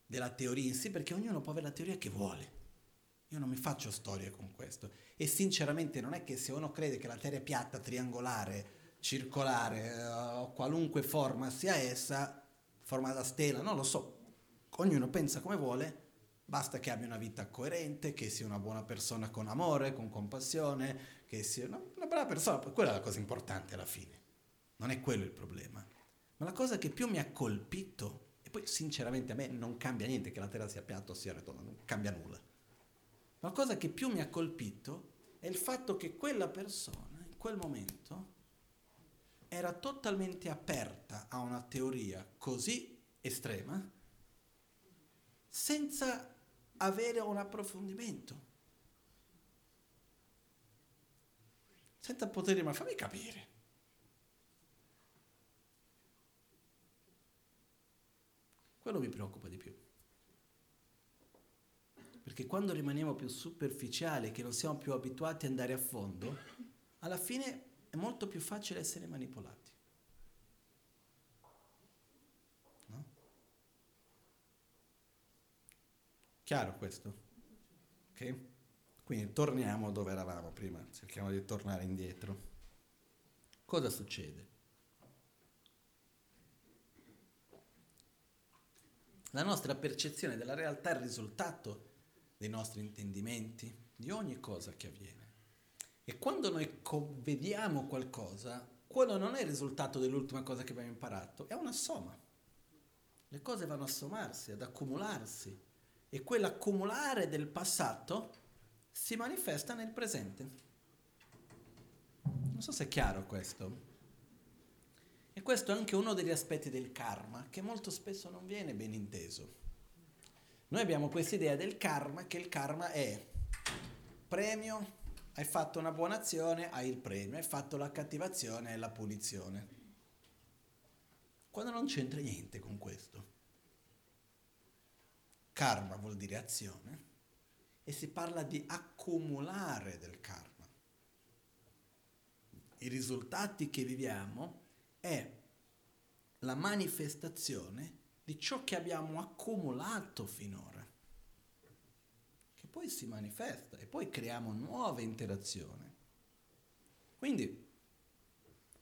della teoria in sé, perché ognuno può avere la teoria che vuole. Io non mi faccio storie con questo. E sinceramente non è che se uno crede che la Terra è piatta, triangolare, circolare eh, o qualunque forma sia essa, forma da stella, non lo so. Ognuno pensa come vuole, basta che abbia una vita coerente, che sia una buona persona con amore, con compassione, che sia una, una brava persona. Quella è la cosa importante alla fine. Non è quello il problema. Ma la cosa che più mi ha colpito, e poi sinceramente a me non cambia niente che la Terra sia piatta o sia retonda, non cambia nulla. Ma la cosa che più mi ha colpito è il fatto che quella persona, in quel momento, era totalmente aperta a una teoria così estrema, senza avere un approfondimento. Senza poter dire, ma fammi capire. Quello mi preoccupa di più. Perché quando rimaniamo più superficiali, che non siamo più abituati ad andare a fondo, alla fine è molto più facile essere manipolati. Chiaro questo? Ok? Quindi torniamo dove eravamo prima, cerchiamo di tornare indietro. Cosa succede? La nostra percezione della realtà è il risultato dei nostri intendimenti, di ogni cosa che avviene. E quando noi vediamo qualcosa, quello non è il risultato dell'ultima cosa che abbiamo imparato, è una somma. Le cose vanno a sommarsi, ad accumularsi e quell'accumulare del passato si manifesta nel presente. Non so se è chiaro questo. E questo è anche uno degli aspetti del karma che molto spesso non viene ben inteso. Noi abbiamo questa idea del karma che il karma è premio, hai fatto una buona azione, hai il premio, hai fatto la cattiva azione, hai la punizione. Quando non c'entra niente con questo. Karma vuol dire azione e si parla di accumulare del karma. I risultati che viviamo è la manifestazione di ciò che abbiamo accumulato finora, che poi si manifesta e poi creiamo nuove interazioni. Quindi,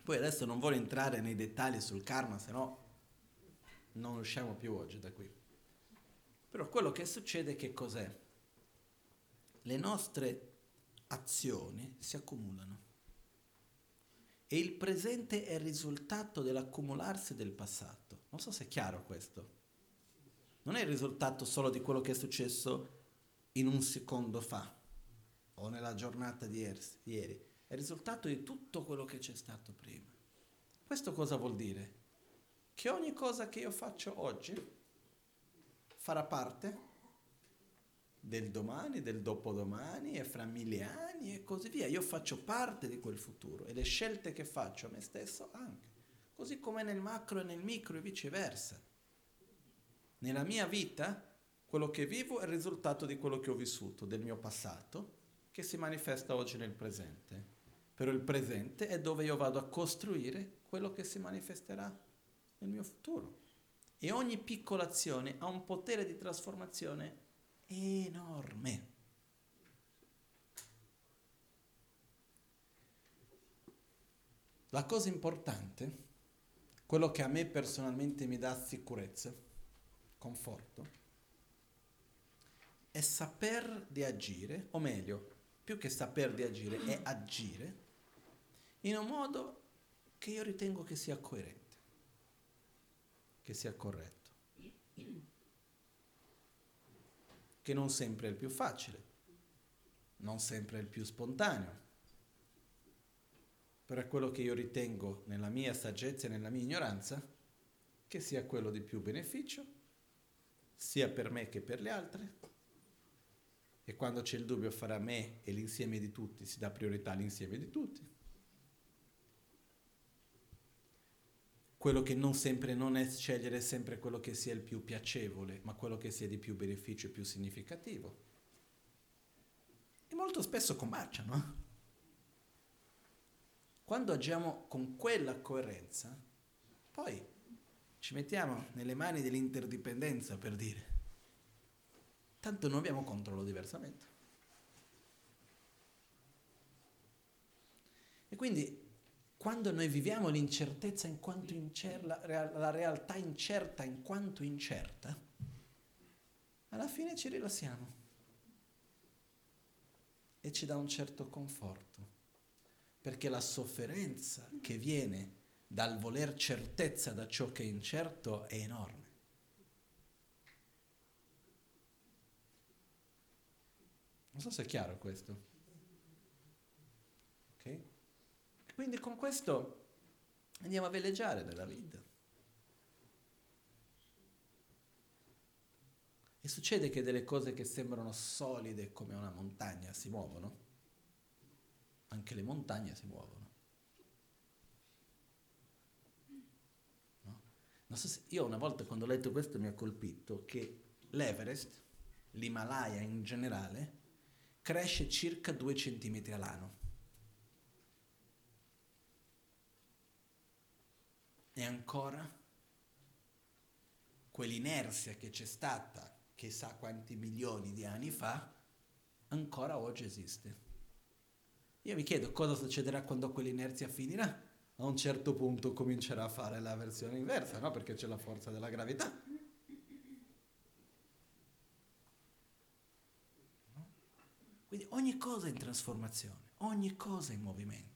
poi adesso non voglio entrare nei dettagli sul karma, se no non usciamo più oggi da qui. Però quello che succede che cos'è? Le nostre azioni si accumulano e il presente è il risultato dell'accumularsi del passato. Non so se è chiaro questo. Non è il risultato solo di quello che è successo in un secondo fa o nella giornata di ieri, è il risultato di tutto quello che c'è stato prima. Questo cosa vuol dire? Che ogni cosa che io faccio oggi farà parte del domani, del dopodomani e fra mille anni e così via. Io faccio parte di quel futuro e le scelte che faccio a me stesso anche. Così come nel macro e nel micro e viceversa. Nella mia vita quello che vivo è il risultato di quello che ho vissuto, del mio passato, che si manifesta oggi nel presente. Però il presente è dove io vado a costruire quello che si manifesterà nel mio futuro. E ogni piccola azione ha un potere di trasformazione enorme. La cosa importante, quello che a me personalmente mi dà sicurezza, conforto, è saper di agire, o meglio, più che saper di agire, è agire in un modo che io ritengo che sia coerente, che sia corretto. che non sempre è il più facile, non sempre è il più spontaneo, però è quello che io ritengo nella mia saggezza e nella mia ignoranza che sia quello di più beneficio, sia per me che per le altre. E quando c'è il dubbio fra me e l'insieme di tutti, si dà priorità all'insieme di tutti. quello che non sempre non è scegliere sempre quello che sia il più piacevole, ma quello che sia di più beneficio e più significativo. E molto spesso combaciano. Quando agiamo con quella coerenza, poi ci mettiamo nelle mani dell'interdipendenza, per dire. Tanto non abbiamo controllo diversamente. E quindi quando noi viviamo l'incertezza in quanto incerta, la realtà incerta in quanto incerta, alla fine ci rilassiamo e ci dà un certo conforto, perché la sofferenza che viene dal voler certezza da ciò che è incerto è enorme. Non so se è chiaro questo. Ok? Quindi con questo andiamo a veleggiare nella vita. E succede che delle cose che sembrano solide come una montagna si muovono. Anche le montagne si muovono. No? So io una volta quando ho letto questo mi ha colpito che l'Everest, l'Himalaya in generale, cresce circa 2 cm all'anno. E ancora quell'inerzia che c'è stata chissà quanti milioni di anni fa, ancora oggi esiste. Io mi chiedo cosa succederà quando quell'inerzia finirà. A un certo punto comincerà a fare la versione inversa, no? Perché c'è la forza della gravità. Quindi ogni cosa è in trasformazione, ogni cosa è in movimento.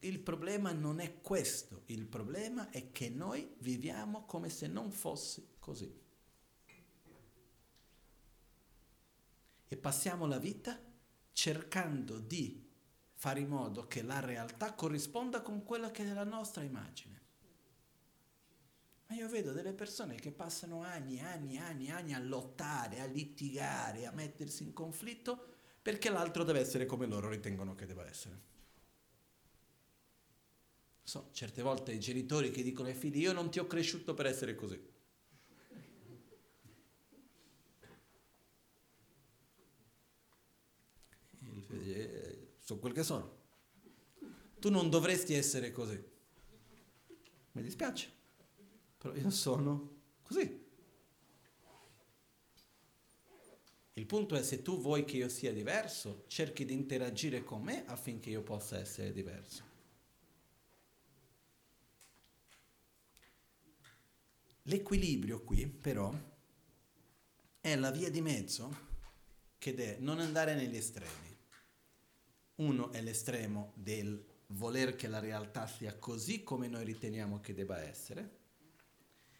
Il problema non è questo, il problema è che noi viviamo come se non fosse così. E passiamo la vita cercando di fare in modo che la realtà corrisponda con quella che è la nostra immagine. Ma io vedo delle persone che passano anni, anni, anni, anni a lottare, a litigare, a mettersi in conflitto perché l'altro deve essere come loro ritengono che debba essere. So, certe volte i genitori che dicono ai figli io non ti ho cresciuto per essere così. Eh, sono quel che sono. Tu non dovresti essere così. Mi dispiace, però io sono così. Il punto è se tu vuoi che io sia diverso, cerchi di interagire con me affinché io possa essere diverso. L'equilibrio qui, però, è la via di mezzo che è non andare negli estremi. Uno è l'estremo del voler che la realtà sia così come noi riteniamo che debba essere,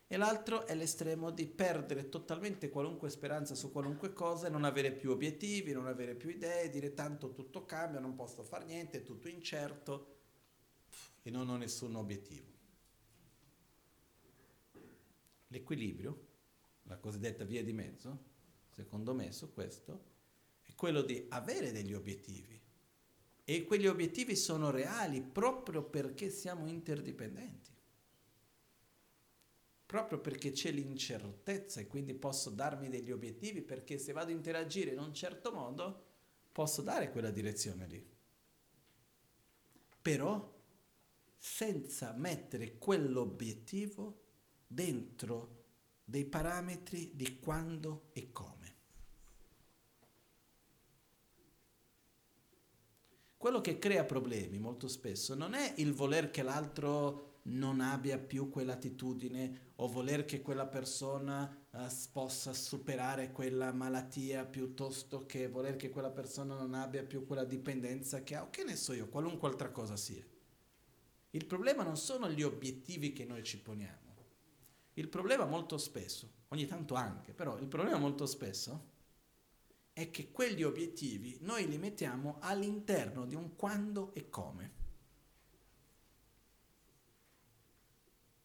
e l'altro è l'estremo di perdere totalmente qualunque speranza su qualunque cosa, non avere più obiettivi, non avere più idee, dire tanto tutto cambia, non posso fare niente, è tutto incerto e non ho nessun obiettivo. L'equilibrio, la cosiddetta via di mezzo, secondo me su questo, è quello di avere degli obiettivi. E quegli obiettivi sono reali proprio perché siamo interdipendenti. Proprio perché c'è l'incertezza e quindi posso darmi degli obiettivi perché se vado a interagire in un certo modo posso dare quella direzione lì. Però senza mettere quell'obiettivo dentro dei parametri di quando e come. Quello che crea problemi molto spesso non è il voler che l'altro non abbia più quell'attitudine o voler che quella persona uh, possa superare quella malattia piuttosto che voler che quella persona non abbia più quella dipendenza che ha o che ne so io, qualunque altra cosa sia. Il problema non sono gli obiettivi che noi ci poniamo il problema molto spesso, ogni tanto anche, però il problema molto spesso è che quegli obiettivi noi li mettiamo all'interno di un quando e come.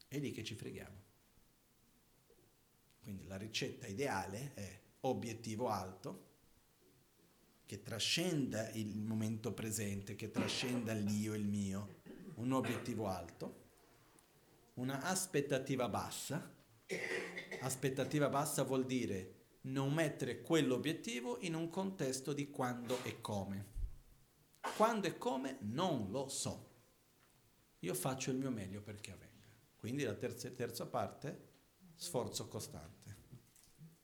È lì che ci freghiamo. Quindi la ricetta ideale è obiettivo alto, che trascenda il momento presente, che trascenda l'io e il mio, un obiettivo alto una aspettativa bassa. Aspettativa bassa vuol dire non mettere quell'obiettivo in un contesto di quando e come. Quando e come non lo so. Io faccio il mio meglio perché avvenga. Quindi la terza, terza parte, sforzo costante.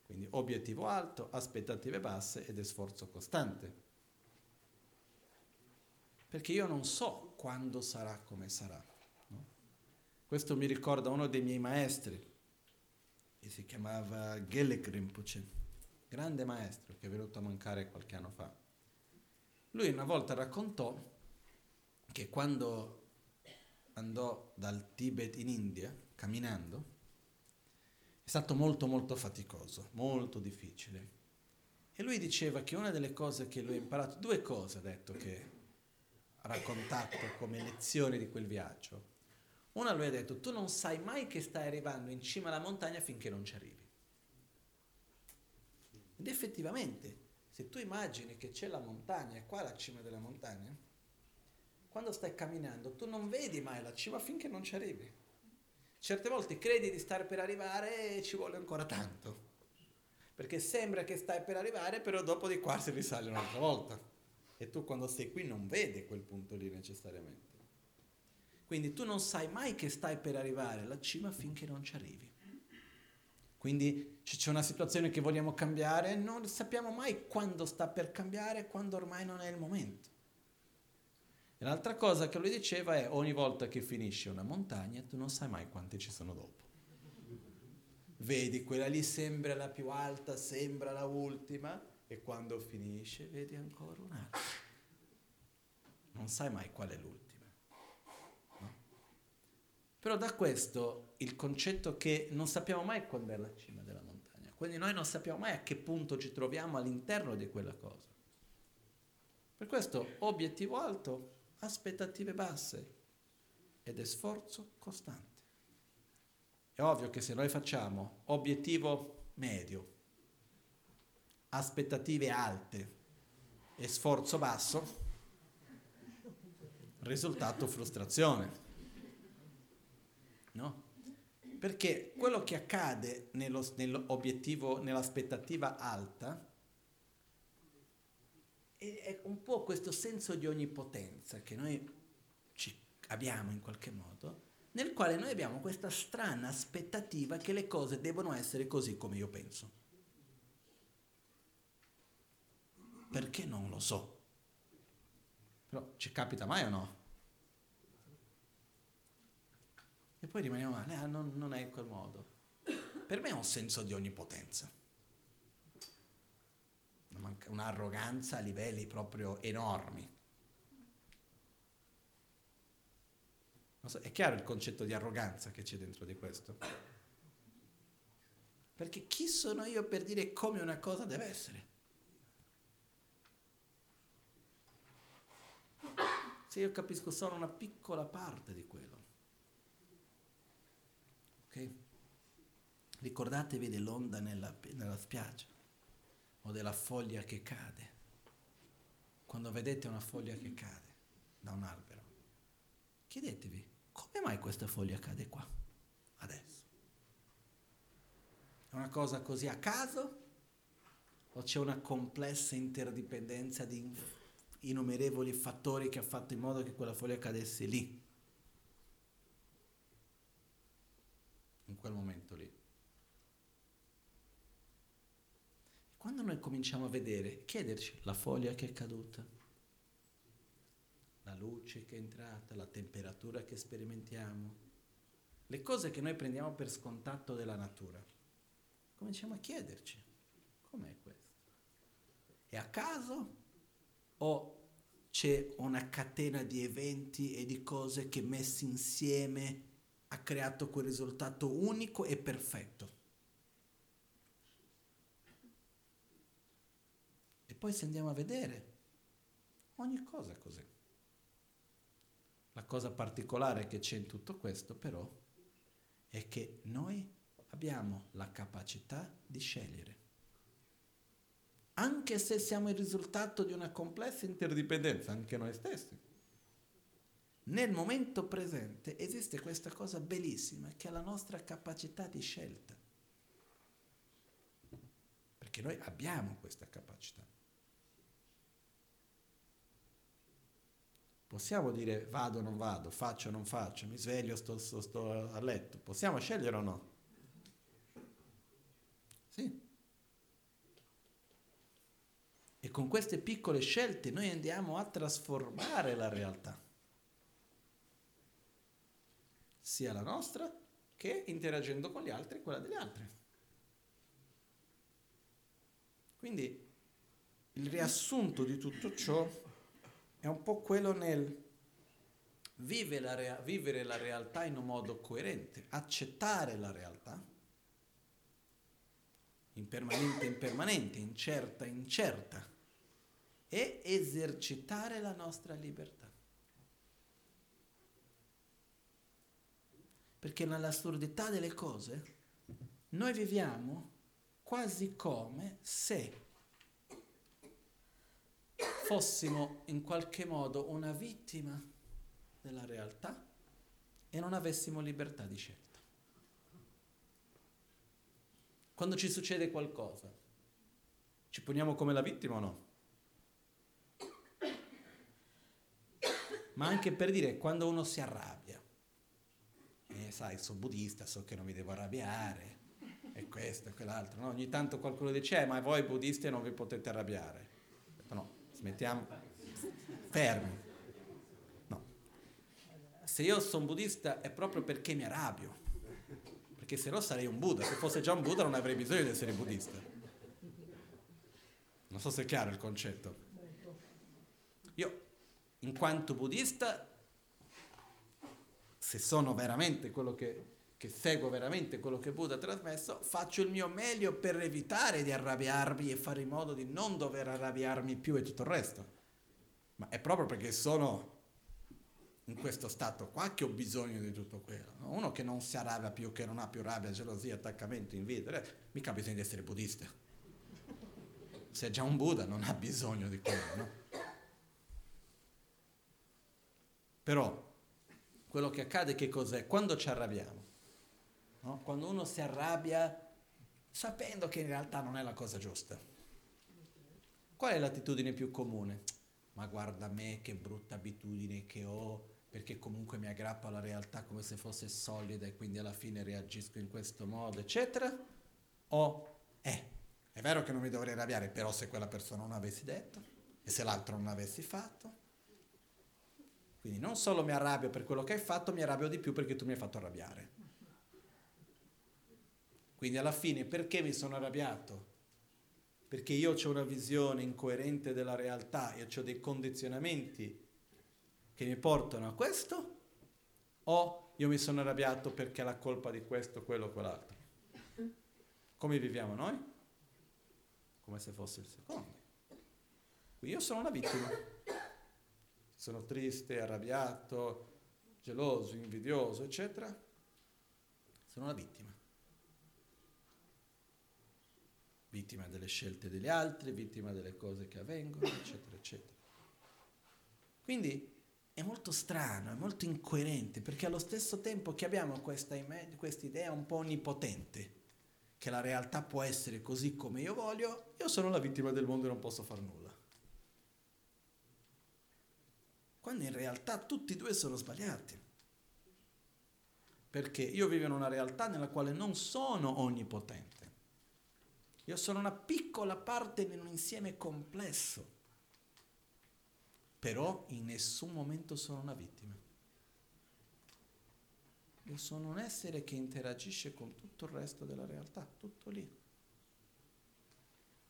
Quindi obiettivo alto, aspettative basse ed è sforzo costante. perché io non so quando sarà come sarà. Questo mi ricorda uno dei miei maestri, che si chiamava Gelek Rinpoche, grande maestro che è venuto a mancare qualche anno fa. Lui una volta raccontò che quando andò dal Tibet in India, camminando, è stato molto molto faticoso, molto difficile. E lui diceva che una delle cose che lui ha imparato, due cose ha detto che ha raccontato come lezioni di quel viaggio. Una lui ha detto, tu non sai mai che stai arrivando in cima alla montagna finché non ci arrivi. Ed effettivamente, se tu immagini che c'è la montagna e qua la cima della montagna, quando stai camminando tu non vedi mai la cima finché non ci arrivi. Certe volte credi di stare per arrivare e ci vuole ancora tanto. Perché sembra che stai per arrivare, però dopo di qua si risale un'altra volta. E tu quando sei qui non vedi quel punto lì necessariamente. Quindi tu non sai mai che stai per arrivare alla cima finché non ci arrivi. Quindi c'è una situazione che vogliamo cambiare, non sappiamo mai quando sta per cambiare, quando ormai non è il momento. E l'altra cosa che lui diceva è ogni volta che finisce una montagna tu non sai mai quante ci sono dopo. Vedi, quella lì sembra la più alta, sembra la ultima e quando finisce vedi ancora un'altra. Non sai mai qual è l'ultima. Però da questo il concetto che non sappiamo mai quando è la cima della montagna, quindi noi non sappiamo mai a che punto ci troviamo all'interno di quella cosa. Per questo obiettivo alto aspettative basse ed è sforzo costante. È ovvio che se noi facciamo obiettivo medio, aspettative alte e sforzo basso, risultato frustrazione. No? Perché quello che accade nello, nell'obiettivo, nell'aspettativa alta, è un po' questo senso di onnipotenza che noi abbiamo in qualche modo, nel quale noi abbiamo questa strana aspettativa che le cose devono essere così come io penso. Perché non lo so. Però ci capita mai o no? E poi rimaniamo male, ah, non, non è quel modo. Per me è un senso di onnipotenza un'arroganza a livelli proprio enormi. So, è chiaro il concetto di arroganza che c'è dentro di questo? Perché chi sono io per dire come una cosa deve essere? Se io capisco solo una piccola parte di quello. Ok? Ricordatevi dell'onda nella, nella spiaggia o della foglia che cade. Quando vedete una foglia che cade da un albero, chiedetevi come mai questa foglia cade qua, adesso? È una cosa così a caso o c'è una complessa interdipendenza di innumerevoli fattori che ha fatto in modo che quella foglia cadesse lì, in quel momento lì? Quando noi cominciamo a vedere, chiederci la foglia che è caduta, la luce che è entrata, la temperatura che sperimentiamo, le cose che noi prendiamo per scontato della natura, cominciamo a chiederci, com'è questo? È a caso o c'è una catena di eventi e di cose che messi insieme ha creato quel risultato unico e perfetto? poi se andiamo a vedere, ogni cosa è così. La cosa particolare che c'è in tutto questo però è che noi abbiamo la capacità di scegliere. Anche se siamo il risultato di una complessa interdipendenza, anche noi stessi. Nel momento presente esiste questa cosa bellissima che è la nostra capacità di scelta. Perché noi abbiamo questa capacità. Possiamo dire vado o non vado, faccio o non faccio, mi sveglio, sto, sto, sto a letto. Possiamo scegliere o no? Sì. E E con queste piccole scelte noi andiamo a trasformare la realtà, sia la nostra che interagendo con gli altri quella degli altri. Quindi il riassunto di tutto ciò è un po' quello nel vivere la, rea- vivere la realtà in un modo coerente, accettare la realtà, impermanente, impermanente, incerta, incerta, e esercitare la nostra libertà. Perché nell'assurdità delle cose noi viviamo quasi come se fossimo in qualche modo una vittima della realtà e non avessimo libertà di scelta. Quando ci succede qualcosa, ci poniamo come la vittima o no? Ma anche per dire, quando uno si arrabbia, eh, sai, sono buddista, so che non mi devo arrabbiare, e questo e quell'altro, no? Ogni tanto qualcuno dice, eh, ma voi buddisti non vi potete arrabbiare. No, smettiamo, fermi se io sono buddista è proprio perché mi arrabbio, perché se no sarei un Buddha, se fosse già un Buddha non avrei bisogno di essere buddista. Non so se è chiaro il concetto. Io, in quanto buddista, se sono veramente quello che, che seguo veramente quello che Buddha ha trasmesso, faccio il mio meglio per evitare di arrabbiarmi e fare in modo di non dover arrabbiarmi più e tutto il resto. Ma è proprio perché sono in questo stato qua che ho bisogno di tutto quello. No? Uno che non si arrabbia più, che non ha più rabbia, gelosia, attaccamento, invidia, eh, mica ha bisogno di essere buddista. Se è già un Buddha non ha bisogno di quello, no? Però quello che accade che cos'è? Quando ci arrabbiamo, no? quando uno si arrabbia sapendo che in realtà non è la cosa giusta. Qual è l'attitudine più comune? Ma guarda me che brutta abitudine che ho, perché comunque mi aggrappo alla realtà come se fosse solida e quindi alla fine reagisco in questo modo, eccetera, o eh, è vero che non mi dovrei arrabbiare, però se quella persona non avessi detto e se l'altro non avessi fatto. Quindi non solo mi arrabbio per quello che hai fatto, mi arrabbio di più perché tu mi hai fatto arrabbiare. Quindi alla fine perché mi sono arrabbiato? Perché io ho una visione incoerente della realtà e ho dei condizionamenti che mi portano a questo o io mi sono arrabbiato perché è la colpa di questo, quello o quell'altro. Come viviamo noi? Come se fosse il secondo. Qui io sono una vittima. Sono triste, arrabbiato, geloso, invidioso, eccetera. Sono una vittima. Vittima delle scelte degli altri, vittima delle cose che avvengono, eccetera, eccetera. Quindi è molto strano, è molto incoerente, perché allo stesso tempo che abbiamo questa, questa idea un po' onnipotente, che la realtà può essere così come io voglio, io sono la vittima del mondo e non posso fare nulla. Quando in realtà tutti e due sono sbagliati. Perché io vivo in una realtà nella quale non sono onnipotente. Io sono una piccola parte in un insieme complesso però in nessun momento sono una vittima. Io sono un essere che interagisce con tutto il resto della realtà, tutto lì.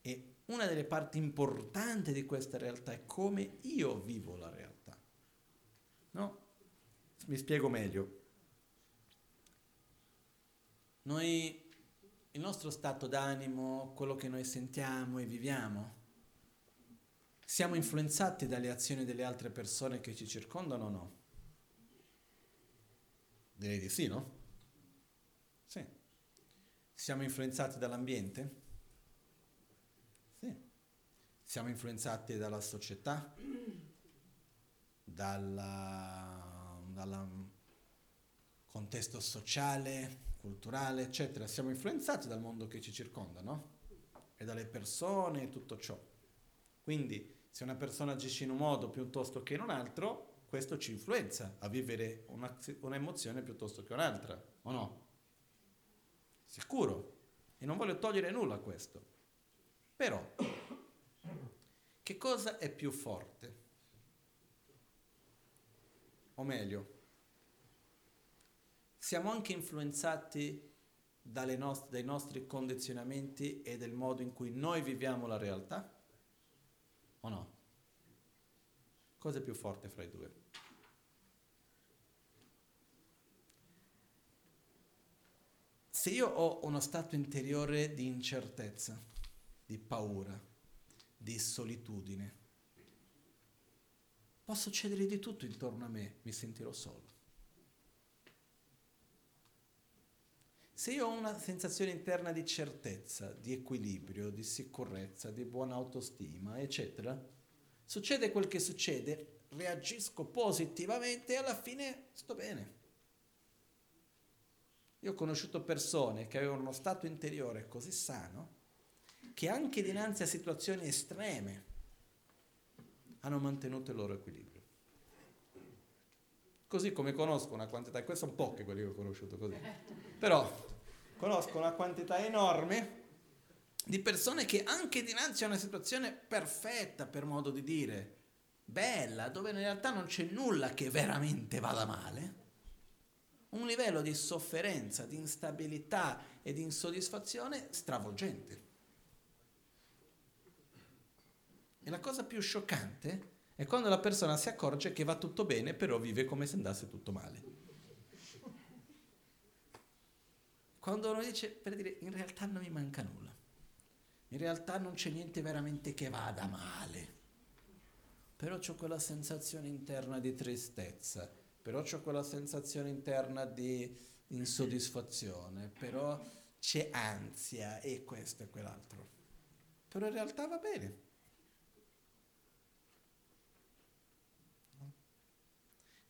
E una delle parti importanti di questa realtà è come io vivo la realtà. No? Mi spiego meglio. Noi, il nostro stato d'animo, quello che noi sentiamo e viviamo, siamo influenzati dalle azioni delle altre persone che ci circondano o no? Direi di sì, no? Sì. Siamo influenzati dall'ambiente? Sì. Siamo influenzati dalla società? Dal contesto sociale, culturale, eccetera. Siamo influenzati dal mondo che ci circonda, no? E dalle persone e tutto ciò. Quindi se una persona agisce in un modo piuttosto che in un altro, questo ci influenza a vivere un'emozione piuttosto che un'altra, o no? Sicuro. E non voglio togliere nulla a questo. Però cosa è più forte? O meglio, siamo anche influenzati nost- dai nostri condizionamenti e del modo in cui noi viviamo la realtà? O no? Cosa è più forte fra i due? Se io ho uno stato interiore di incertezza, di paura, di solitudine, può succedere di tutto intorno a me, mi sentirò solo. Se io ho una sensazione interna di certezza, di equilibrio, di sicurezza, di buona autostima, eccetera, succede quel che succede, reagisco positivamente e alla fine sto bene. Io ho conosciuto persone che avevano uno stato interiore così sano che anche dinanzi a situazioni estreme hanno mantenuto il loro equilibrio. Così come conosco una quantità, questi sono pochi quelli che ho conosciuto così, però conosco una quantità enorme di persone che anche dinanzi a una situazione perfetta, per modo di dire, bella, dove in realtà non c'è nulla che veramente vada male, un livello di sofferenza, di instabilità e di insoddisfazione stravolgente. E la cosa più scioccante è quando la persona si accorge che va tutto bene, però vive come se andasse tutto male. Quando uno dice, per dire, in realtà non mi manca nulla, in realtà non c'è niente veramente che vada male, però ho quella sensazione interna di tristezza, però ho quella sensazione interna di insoddisfazione, però c'è ansia e questo e quell'altro. Però in realtà va bene.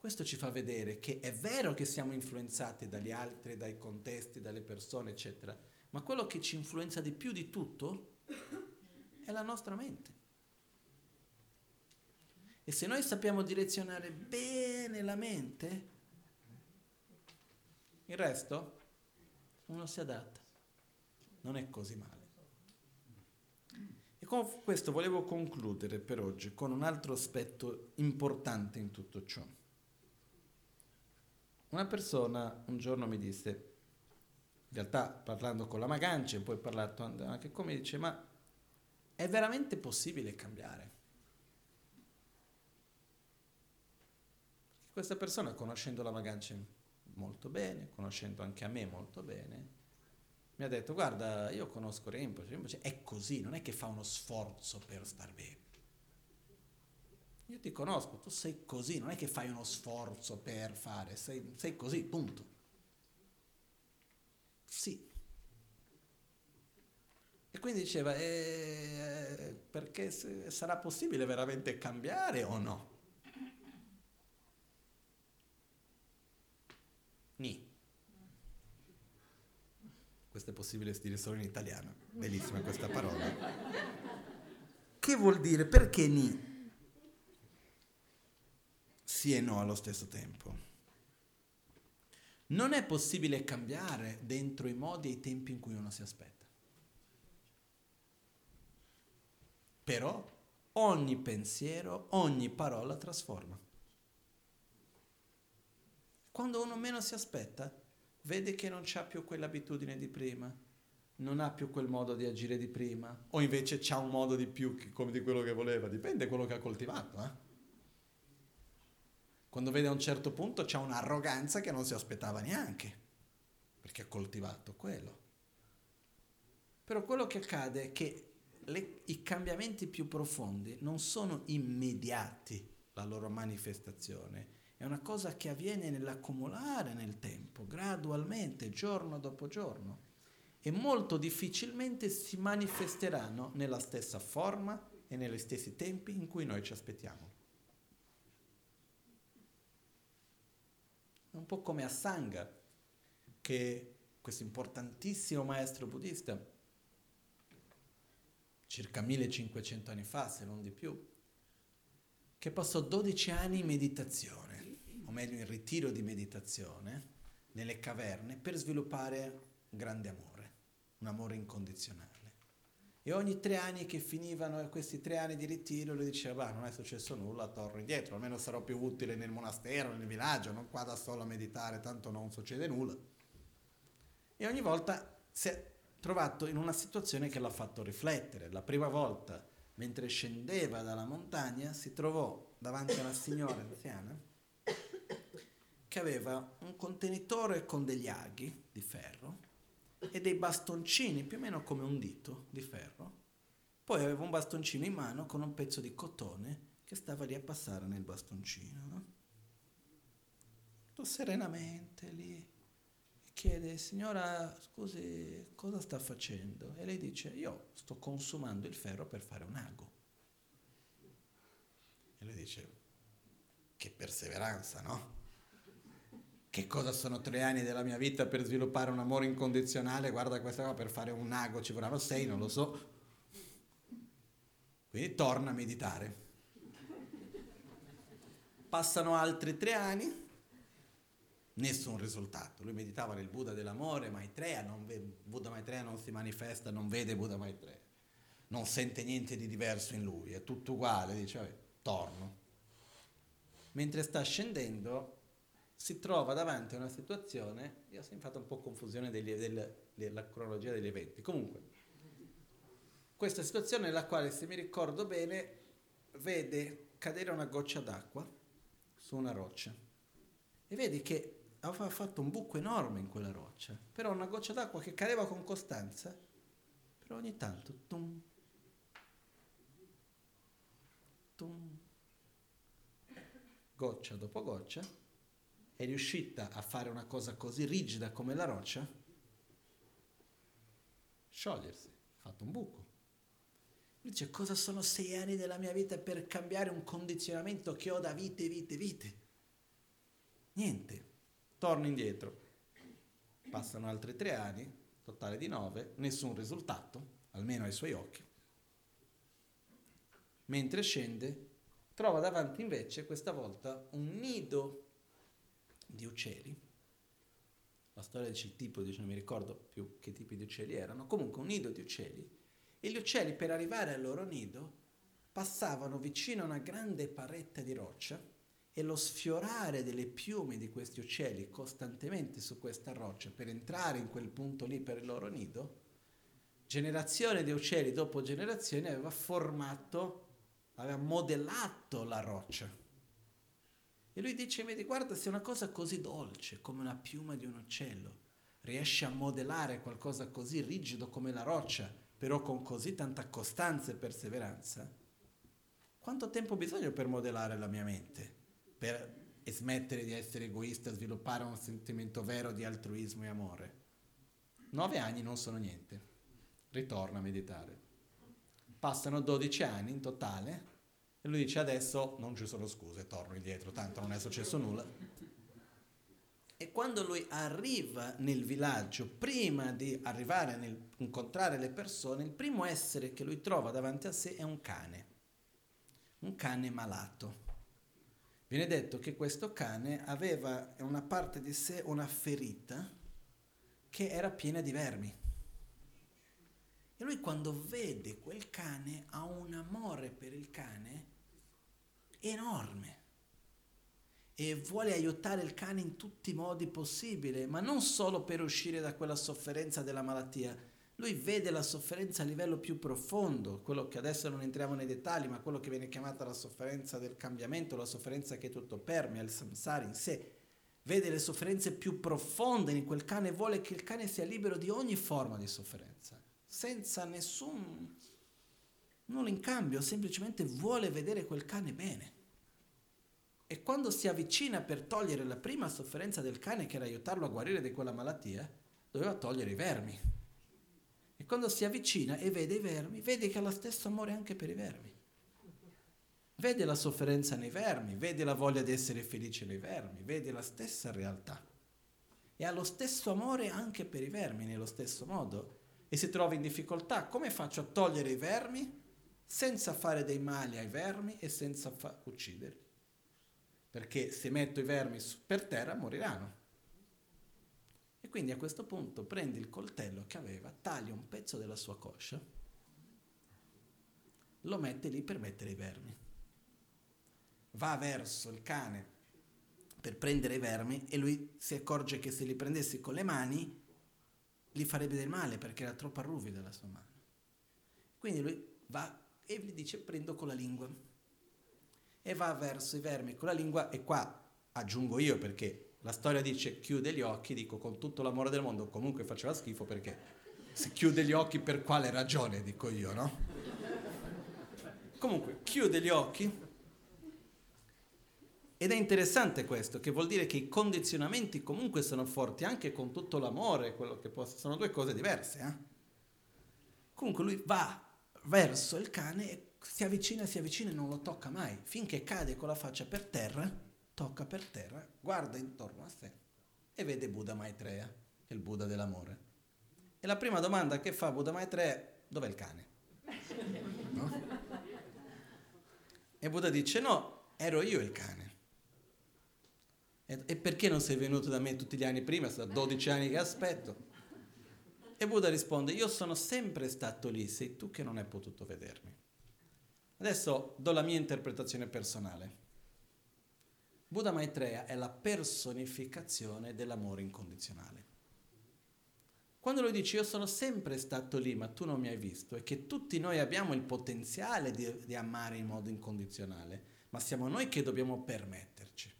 Questo ci fa vedere che è vero che siamo influenzati dagli altri, dai contesti, dalle persone, eccetera, ma quello che ci influenza di più di tutto è la nostra mente. E se noi sappiamo direzionare bene la mente, il resto uno si adatta. Non è così male. E con questo volevo concludere per oggi con un altro aspetto importante in tutto ciò. Una persona un giorno mi disse, in realtà parlando con la Magancia e poi parlato anche con me, dice ma è veramente possibile cambiare? Questa persona, conoscendo la Magancia molto bene, conoscendo anche a me molto bene, mi ha detto, guarda, io conosco Rinpoche è così, non è che fa uno sforzo per star bene. Io ti conosco, tu sei così, non è che fai uno sforzo per fare, sei, sei così, punto. Sì. E quindi diceva, eh, perché sarà possibile veramente cambiare o no? Ni. Questo è possibile dire solo in italiano. Bellissima questa parola. Che vuol dire? Perché ni? Sì e no allo stesso tempo. Non è possibile cambiare dentro i modi e i tempi in cui uno si aspetta. Però ogni pensiero, ogni parola trasforma. Quando uno meno si aspetta, vede che non ha più quell'abitudine di prima, non ha più quel modo di agire di prima, o invece ha un modo di più come di quello che voleva, dipende da quello che ha coltivato. Eh? Quando vede a un certo punto c'ha un'arroganza che non si aspettava neanche, perché ha coltivato quello. Però quello che accade è che le, i cambiamenti più profondi non sono immediati la loro manifestazione, è una cosa che avviene nell'accumulare nel tempo, gradualmente, giorno dopo giorno, e molto difficilmente si manifesteranno nella stessa forma e negli stessi tempi in cui noi ci aspettiamo. Un po' come a Sangha, che questo importantissimo maestro buddista, circa 1500 anni fa, se non di più, che passò 12 anni in meditazione o meglio in ritiro di meditazione, nelle caverne, per sviluppare grande amore, un amore incondizionale. E ogni tre anni che finivano questi tre anni di ritiro, lui diceva, bah, non è successo nulla, torno indietro, almeno sarò più utile nel monastero, nel villaggio, non qua da solo a meditare, tanto non succede nulla. E ogni volta si è trovato in una situazione che l'ha fatto riflettere. La prima volta, mentre scendeva dalla montagna, si trovò davanti a una signora anziana che aveva un contenitore con degli aghi di ferro e dei bastoncini più o meno come un dito di ferro. Poi aveva un bastoncino in mano con un pezzo di cotone che stava lì a passare nel bastoncino. No? serenamente lì chiede, signora, scusi, cosa sta facendo? E lei dice, io sto consumando il ferro per fare un ago. E lui dice, che perseveranza, no? Che cosa sono tre anni della mia vita per sviluppare un amore incondizionale? Guarda questa cosa, per fare un ago ci vorranno sei, non lo so. Quindi torna a meditare. Passano altri tre anni, nessun risultato. Lui meditava nel Buddha dell'amore, Maitreya, non ve- Buddha Maitreya non si manifesta, non vede Buddha Maitreya, non sente niente di diverso in lui, è tutto uguale, dice, vabbè, torno. Mentre sta scendendo, si trova davanti a una situazione, io ho sempre fatto un po' confusione degli, del, della cronologia degli eventi, comunque, questa situazione nella quale, se mi ricordo bene, vede cadere una goccia d'acqua su una roccia. E vedi che aveva fatto un buco enorme in quella roccia, però una goccia d'acqua che cadeva con costanza, però ogni tanto, tum, tum, goccia dopo goccia, è riuscita a fare una cosa così rigida come la roccia, sciogliersi, ha fatto un buco. Dice, cosa sono sei anni della mia vita per cambiare un condizionamento che ho da vite, vite, vite? Niente torna indietro. Passano altri tre anni, totale di nove, nessun risultato, almeno ai suoi occhi. Mentre scende, trova davanti invece questa volta un nido di uccelli. La storia dice il tipo, dice, non mi ricordo più che tipi di uccelli erano, comunque un nido di uccelli. E gli uccelli per arrivare al loro nido passavano vicino a una grande paretta di roccia e lo sfiorare delle piume di questi uccelli costantemente su questa roccia per entrare in quel punto lì per il loro nido, generazione di uccelli dopo generazione aveva formato, aveva modellato la roccia. E lui dice, vedi, guarda, se una cosa così dolce come una piuma di un uccello riesce a modellare qualcosa così rigido come la roccia, però con così tanta costanza e perseveranza, quanto tempo ho bisogno per modellare la mia mente? per smettere di essere egoista, sviluppare un sentimento vero di altruismo e amore. Nove anni non sono niente. Ritorna a meditare. Passano 12 anni in totale e lui dice adesso non ci sono scuse, torno indietro, tanto non è successo nulla. E quando lui arriva nel villaggio, prima di arrivare a incontrare le persone, il primo essere che lui trova davanti a sé è un cane, un cane malato. Viene detto che questo cane aveva in una parte di sé una ferita che era piena di vermi. E lui quando vede quel cane ha un amore per il cane enorme e vuole aiutare il cane in tutti i modi possibili, ma non solo per uscire da quella sofferenza della malattia, lui vede la sofferenza a livello più profondo, quello che adesso non entriamo nei dettagli, ma quello che viene chiamata la sofferenza del cambiamento, la sofferenza che tutto permea, il samsara in sé. Vede le sofferenze più profonde in quel cane e vuole che il cane sia libero di ogni forma di sofferenza, senza nessun nulla in cambio, semplicemente vuole vedere quel cane bene. E quando si avvicina per togliere la prima sofferenza del cane, che era aiutarlo a guarire di quella malattia, doveva togliere i vermi e quando si avvicina e vede i vermi, vede che ha lo stesso amore anche per i vermi. Vede la sofferenza nei vermi, vede la voglia di essere felice nei vermi, vede la stessa realtà. E ha lo stesso amore anche per i vermi, nello stesso modo. E si trova in difficoltà. Come faccio a togliere i vermi senza fare dei mali ai vermi e senza fa- ucciderli? Perché se metto i vermi per terra moriranno quindi a questo punto prende il coltello che aveva, taglia un pezzo della sua coscia lo mette lì per mettere i vermi. Va verso il cane per prendere i vermi e lui si accorge che se li prendessi con le mani gli farebbe del male perché era troppo arruvida la sua mano. Quindi lui va e gli dice prendo con la lingua. E va verso i vermi con la lingua e qua aggiungo io perché la storia dice chiude gli occhi, dico con tutto l'amore del mondo, comunque faceva schifo perché se chiude gli occhi per quale ragione, dico io, no? Comunque, chiude gli occhi ed è interessante questo, che vuol dire che i condizionamenti comunque sono forti, anche con tutto l'amore, quello che può, sono due cose diverse. Eh? Comunque lui va verso il cane e si avvicina, si avvicina e non lo tocca mai, finché cade con la faccia per terra, tocca per terra, guarda intorno a sé e vede Buddha Maitreya, che è il Buddha dell'amore. E la prima domanda che fa Buddha Maitreya è dov'è il cane? No? E Buddha dice no, ero io il cane. E perché non sei venuto da me tutti gli anni prima? Sono 12 anni che aspetto. E Buddha risponde, io sono sempre stato lì, sei tu che non hai potuto vedermi. Adesso do la mia interpretazione personale. Buddha Maitreya è la personificazione dell'amore incondizionale. Quando lui dice io sono sempre stato lì ma tu non mi hai visto, è che tutti noi abbiamo il potenziale di, di amare in modo incondizionale, ma siamo noi che dobbiamo permetterci.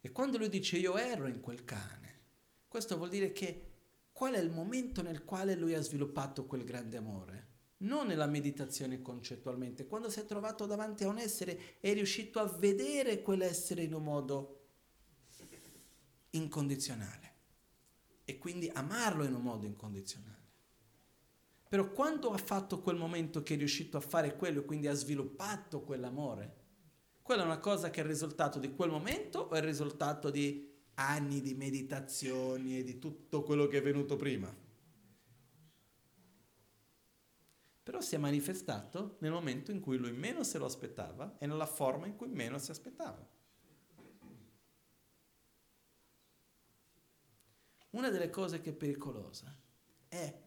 E quando lui dice io ero in quel cane, questo vuol dire che qual è il momento nel quale lui ha sviluppato quel grande amore? Non nella meditazione concettualmente, quando si è trovato davanti a un essere e è riuscito a vedere quell'essere in un modo incondizionale e quindi amarlo in un modo incondizionale. Però quando ha fatto quel momento che è riuscito a fare quello e quindi ha sviluppato quell'amore, quella è una cosa che è il risultato di quel momento o è il risultato di anni di meditazioni e di tutto quello che è venuto prima? Però si è manifestato nel momento in cui lui meno se lo aspettava e nella forma in cui meno si aspettava. Una delle cose che è pericolosa è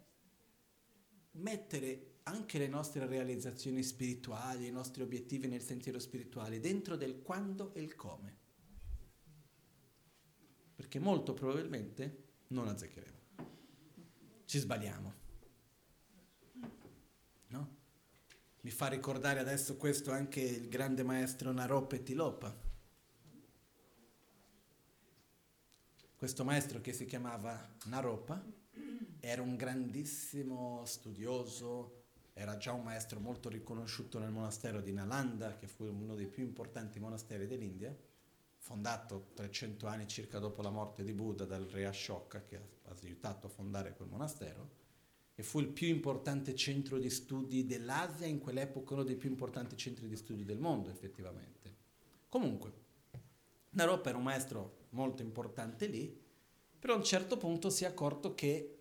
mettere anche le nostre realizzazioni spirituali, i nostri obiettivi nel sentiero spirituale, dentro del quando e il come. Perché molto probabilmente non azzeccheremo. Ci sbagliamo. No? Mi fa ricordare adesso questo anche il grande maestro Naropa Tilopa. Questo maestro che si chiamava Naropa era un grandissimo studioso, era già un maestro molto riconosciuto nel monastero di Nalanda, che fu uno dei più importanti monasteri dell'India, fondato 300 anni circa dopo la morte di Buddha dal re Ashoka, che ha aiutato a fondare quel monastero, e fu il più importante centro di studi dell'Asia, in quell'epoca uno dei più importanti centri di studi del mondo, effettivamente. Comunque, Naropa era un maestro molto importante lì, però a un certo punto si è accorto che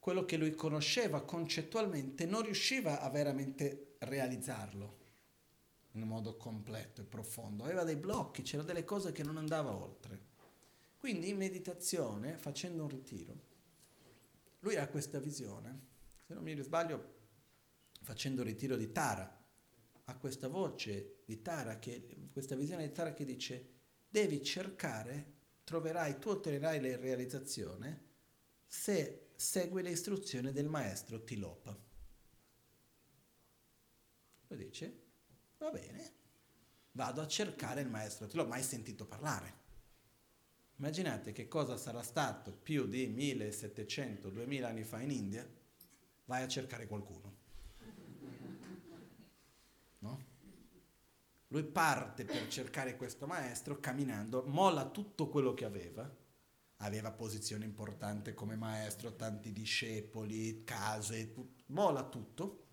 quello che lui conosceva concettualmente non riusciva a veramente realizzarlo in modo completo e profondo, aveva dei blocchi, c'erano delle cose che non andava oltre. Quindi in meditazione, facendo un ritiro, lui ha questa visione, se non mi sbaglio, facendo il ritiro di Tara, ha questa voce di Tara, che, questa visione di Tara che dice, devi cercare, troverai, tu otterrai la realizzazione se segue le istruzioni del maestro Tilopa. Lo dice, va bene, vado a cercare il maestro Tilopa, mai sentito parlare. Immaginate che cosa sarà stato più di 1700-2000 anni fa in India, vai a cercare qualcuno. No? Lui parte per cercare questo maestro camminando, molla tutto quello che aveva, aveva posizione importante come maestro, tanti discepoli, case, mola tutto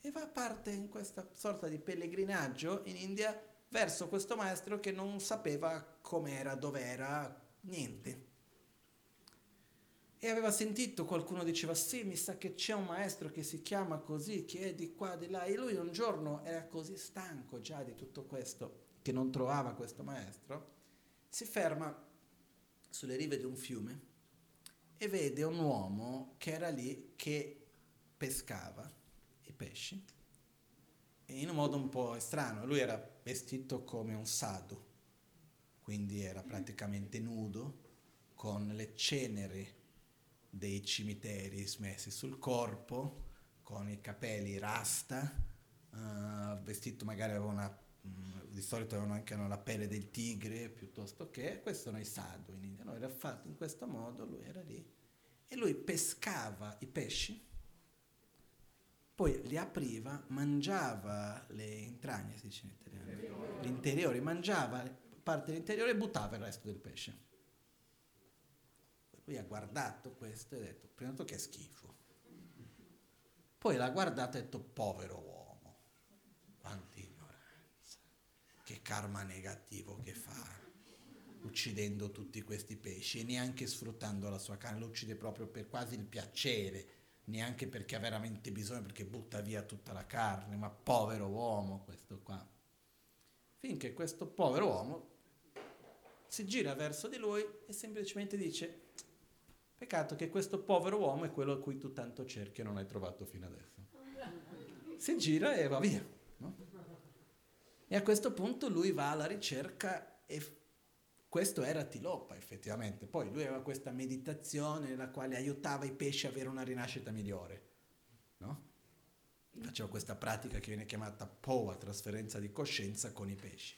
e va a parte in questa sorta di pellegrinaggio in India verso questo maestro che non sapeva com'era, dov'era, niente. E aveva sentito qualcuno diceva sì, mi sa che c'è un maestro che si chiama così, che è di qua, di là. E lui un giorno era così stanco già di tutto questo, che non trovava questo maestro, si ferma sulle rive di un fiume e vede un uomo che era lì che pescava pesci in un modo un po' strano. Lui era vestito come un sado, quindi era praticamente nudo, con le ceneri dei cimiteri smessi sul corpo, con i capelli rasta, uh, vestito magari aveva una, um, di solito avevano anche la pelle del tigre piuttosto che, questo sono i sado in India, no, era fatto in questo modo, lui era lì. E lui pescava i pesci poi li apriva, mangiava le entragne, si dice in italiano, l'interiore, mangiava parte dell'interiore e buttava il resto del pesce. Lui ha guardato questo e ha detto, prima di tutto che schifo. Poi l'ha guardato e ha detto, povero uomo, quanta ignoranza, che karma negativo che fa, uccidendo tutti questi pesci e neanche sfruttando la sua carne, lo uccide proprio per quasi il piacere neanche perché ha veramente bisogno, perché butta via tutta la carne, ma povero uomo questo qua. Finché questo povero uomo si gira verso di lui e semplicemente dice, peccato che questo povero uomo è quello a cui tu tanto cerchi e non hai trovato fino adesso. Si gira e va via. No? E a questo punto lui va alla ricerca e questo era Tilopa effettivamente, poi lui aveva questa meditazione nella quale aiutava i pesci a avere una rinascita migliore, no? Faceva questa pratica che viene chiamata POA, trasferenza di coscienza con i pesci.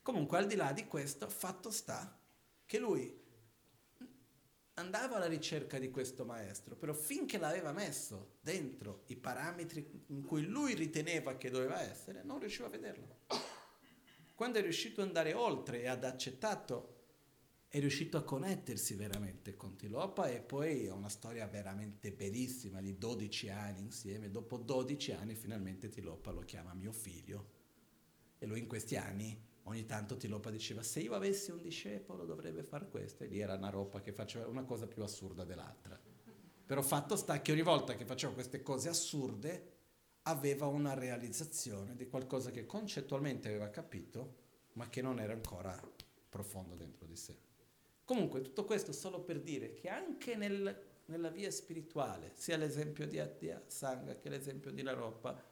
Comunque al di là di questo, fatto sta che lui andava alla ricerca di questo maestro, però finché l'aveva messo dentro i parametri in cui lui riteneva che doveva essere, non riusciva a vederlo. Quando è riuscito ad andare oltre e ad accettato, è riuscito a connettersi veramente con Tilopa e poi ha una storia veramente bellissima di 12 anni insieme. Dopo 12 anni finalmente Tilopa lo chiama mio figlio. E lui in questi anni ogni tanto Tilopa diceva se io avessi un discepolo dovrebbe fare questo. E lì era una roba che faceva una cosa più assurda dell'altra. Però fatto sta che ogni volta che faceva queste cose assurde aveva una realizzazione di qualcosa che concettualmente aveva capito, ma che non era ancora profondo dentro di sé. Comunque tutto questo solo per dire che anche nel, nella via spirituale, sia l'esempio di Adya Sangha che l'esempio di Laropa,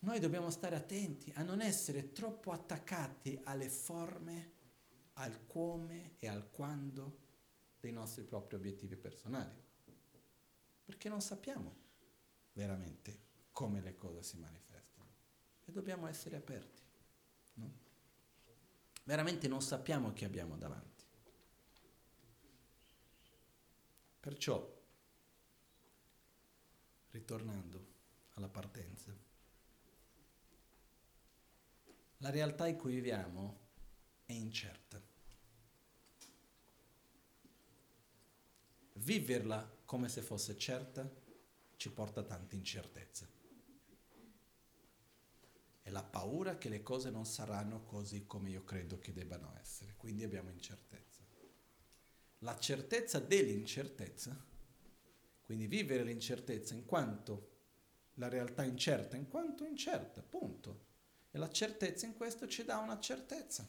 noi dobbiamo stare attenti a non essere troppo attaccati alle forme, al come e al quando dei nostri propri obiettivi personali, perché non sappiamo veramente come le cose si manifestano. E dobbiamo essere aperti. No? Veramente non sappiamo chi abbiamo davanti. Perciò, ritornando alla partenza, la realtà in cui viviamo è incerta. Viverla come se fosse certa ci porta tante incertezze. È la paura che le cose non saranno così come io credo che debbano essere, quindi abbiamo incertezza. La certezza dell'incertezza, quindi vivere l'incertezza in quanto la realtà incerta, in quanto incerta, punto. E la certezza in questo ci dà una certezza.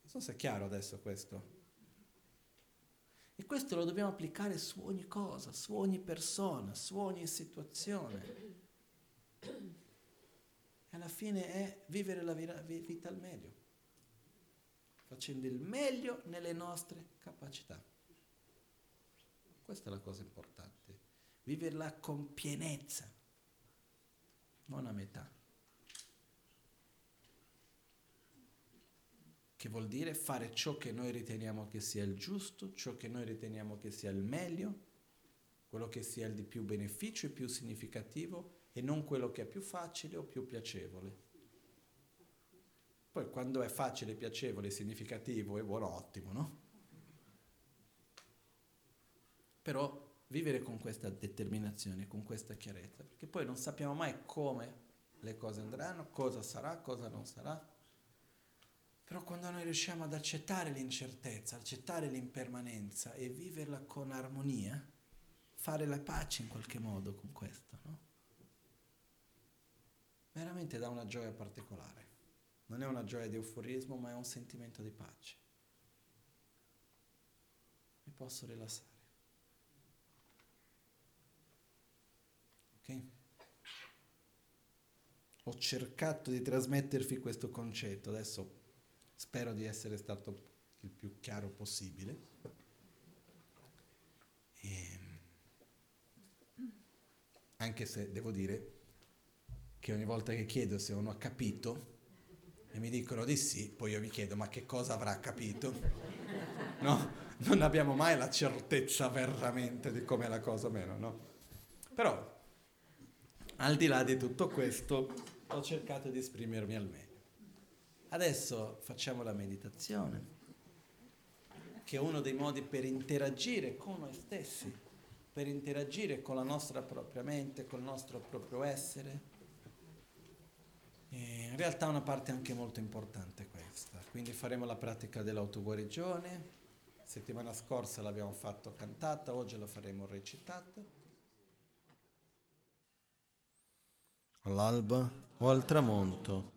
Non so se è chiaro adesso questo. E questo lo dobbiamo applicare su ogni cosa, su ogni persona, su ogni situazione. E alla fine è vivere la vita al meglio, facendo il meglio nelle nostre capacità. Questa è la cosa importante, viverla con pienezza, non a metà. Che vuol dire fare ciò che noi riteniamo che sia il giusto, ciò che noi riteniamo che sia il meglio, quello che sia il di più beneficio e più significativo e non quello che è più facile o più piacevole. Poi quando è facile, piacevole, significativo è buono, ottimo, no? Però vivere con questa determinazione, con questa chiarezza, perché poi non sappiamo mai come le cose andranno, cosa sarà, cosa non sarà. Però quando noi riusciamo ad accettare l'incertezza, accettare l'impermanenza e viverla con armonia, fare la pace in qualche modo con questo, no? Veramente dà una gioia particolare. Non è una gioia di euforismo, ma è un sentimento di pace. Mi posso rilassare. Ok? Ho cercato di trasmettervi questo concetto, adesso spero di essere stato il più chiaro possibile. E ehm, anche se devo dire che ogni volta che chiedo se uno ha capito e mi dicono di sì, poi io mi chiedo ma che cosa avrà capito? No? Non abbiamo mai la certezza veramente di com'è la cosa o meno, no? Però, al di là di tutto questo, ho cercato di esprimermi al meglio. Adesso facciamo la meditazione, che è uno dei modi per interagire con noi stessi, per interagire con la nostra propria mente, col nostro proprio essere. E in realtà è una parte anche molto importante questa, quindi faremo la pratica dell'autoguarigione, settimana scorsa l'abbiamo fatto cantata, oggi la faremo recitata. All'alba o al tramonto,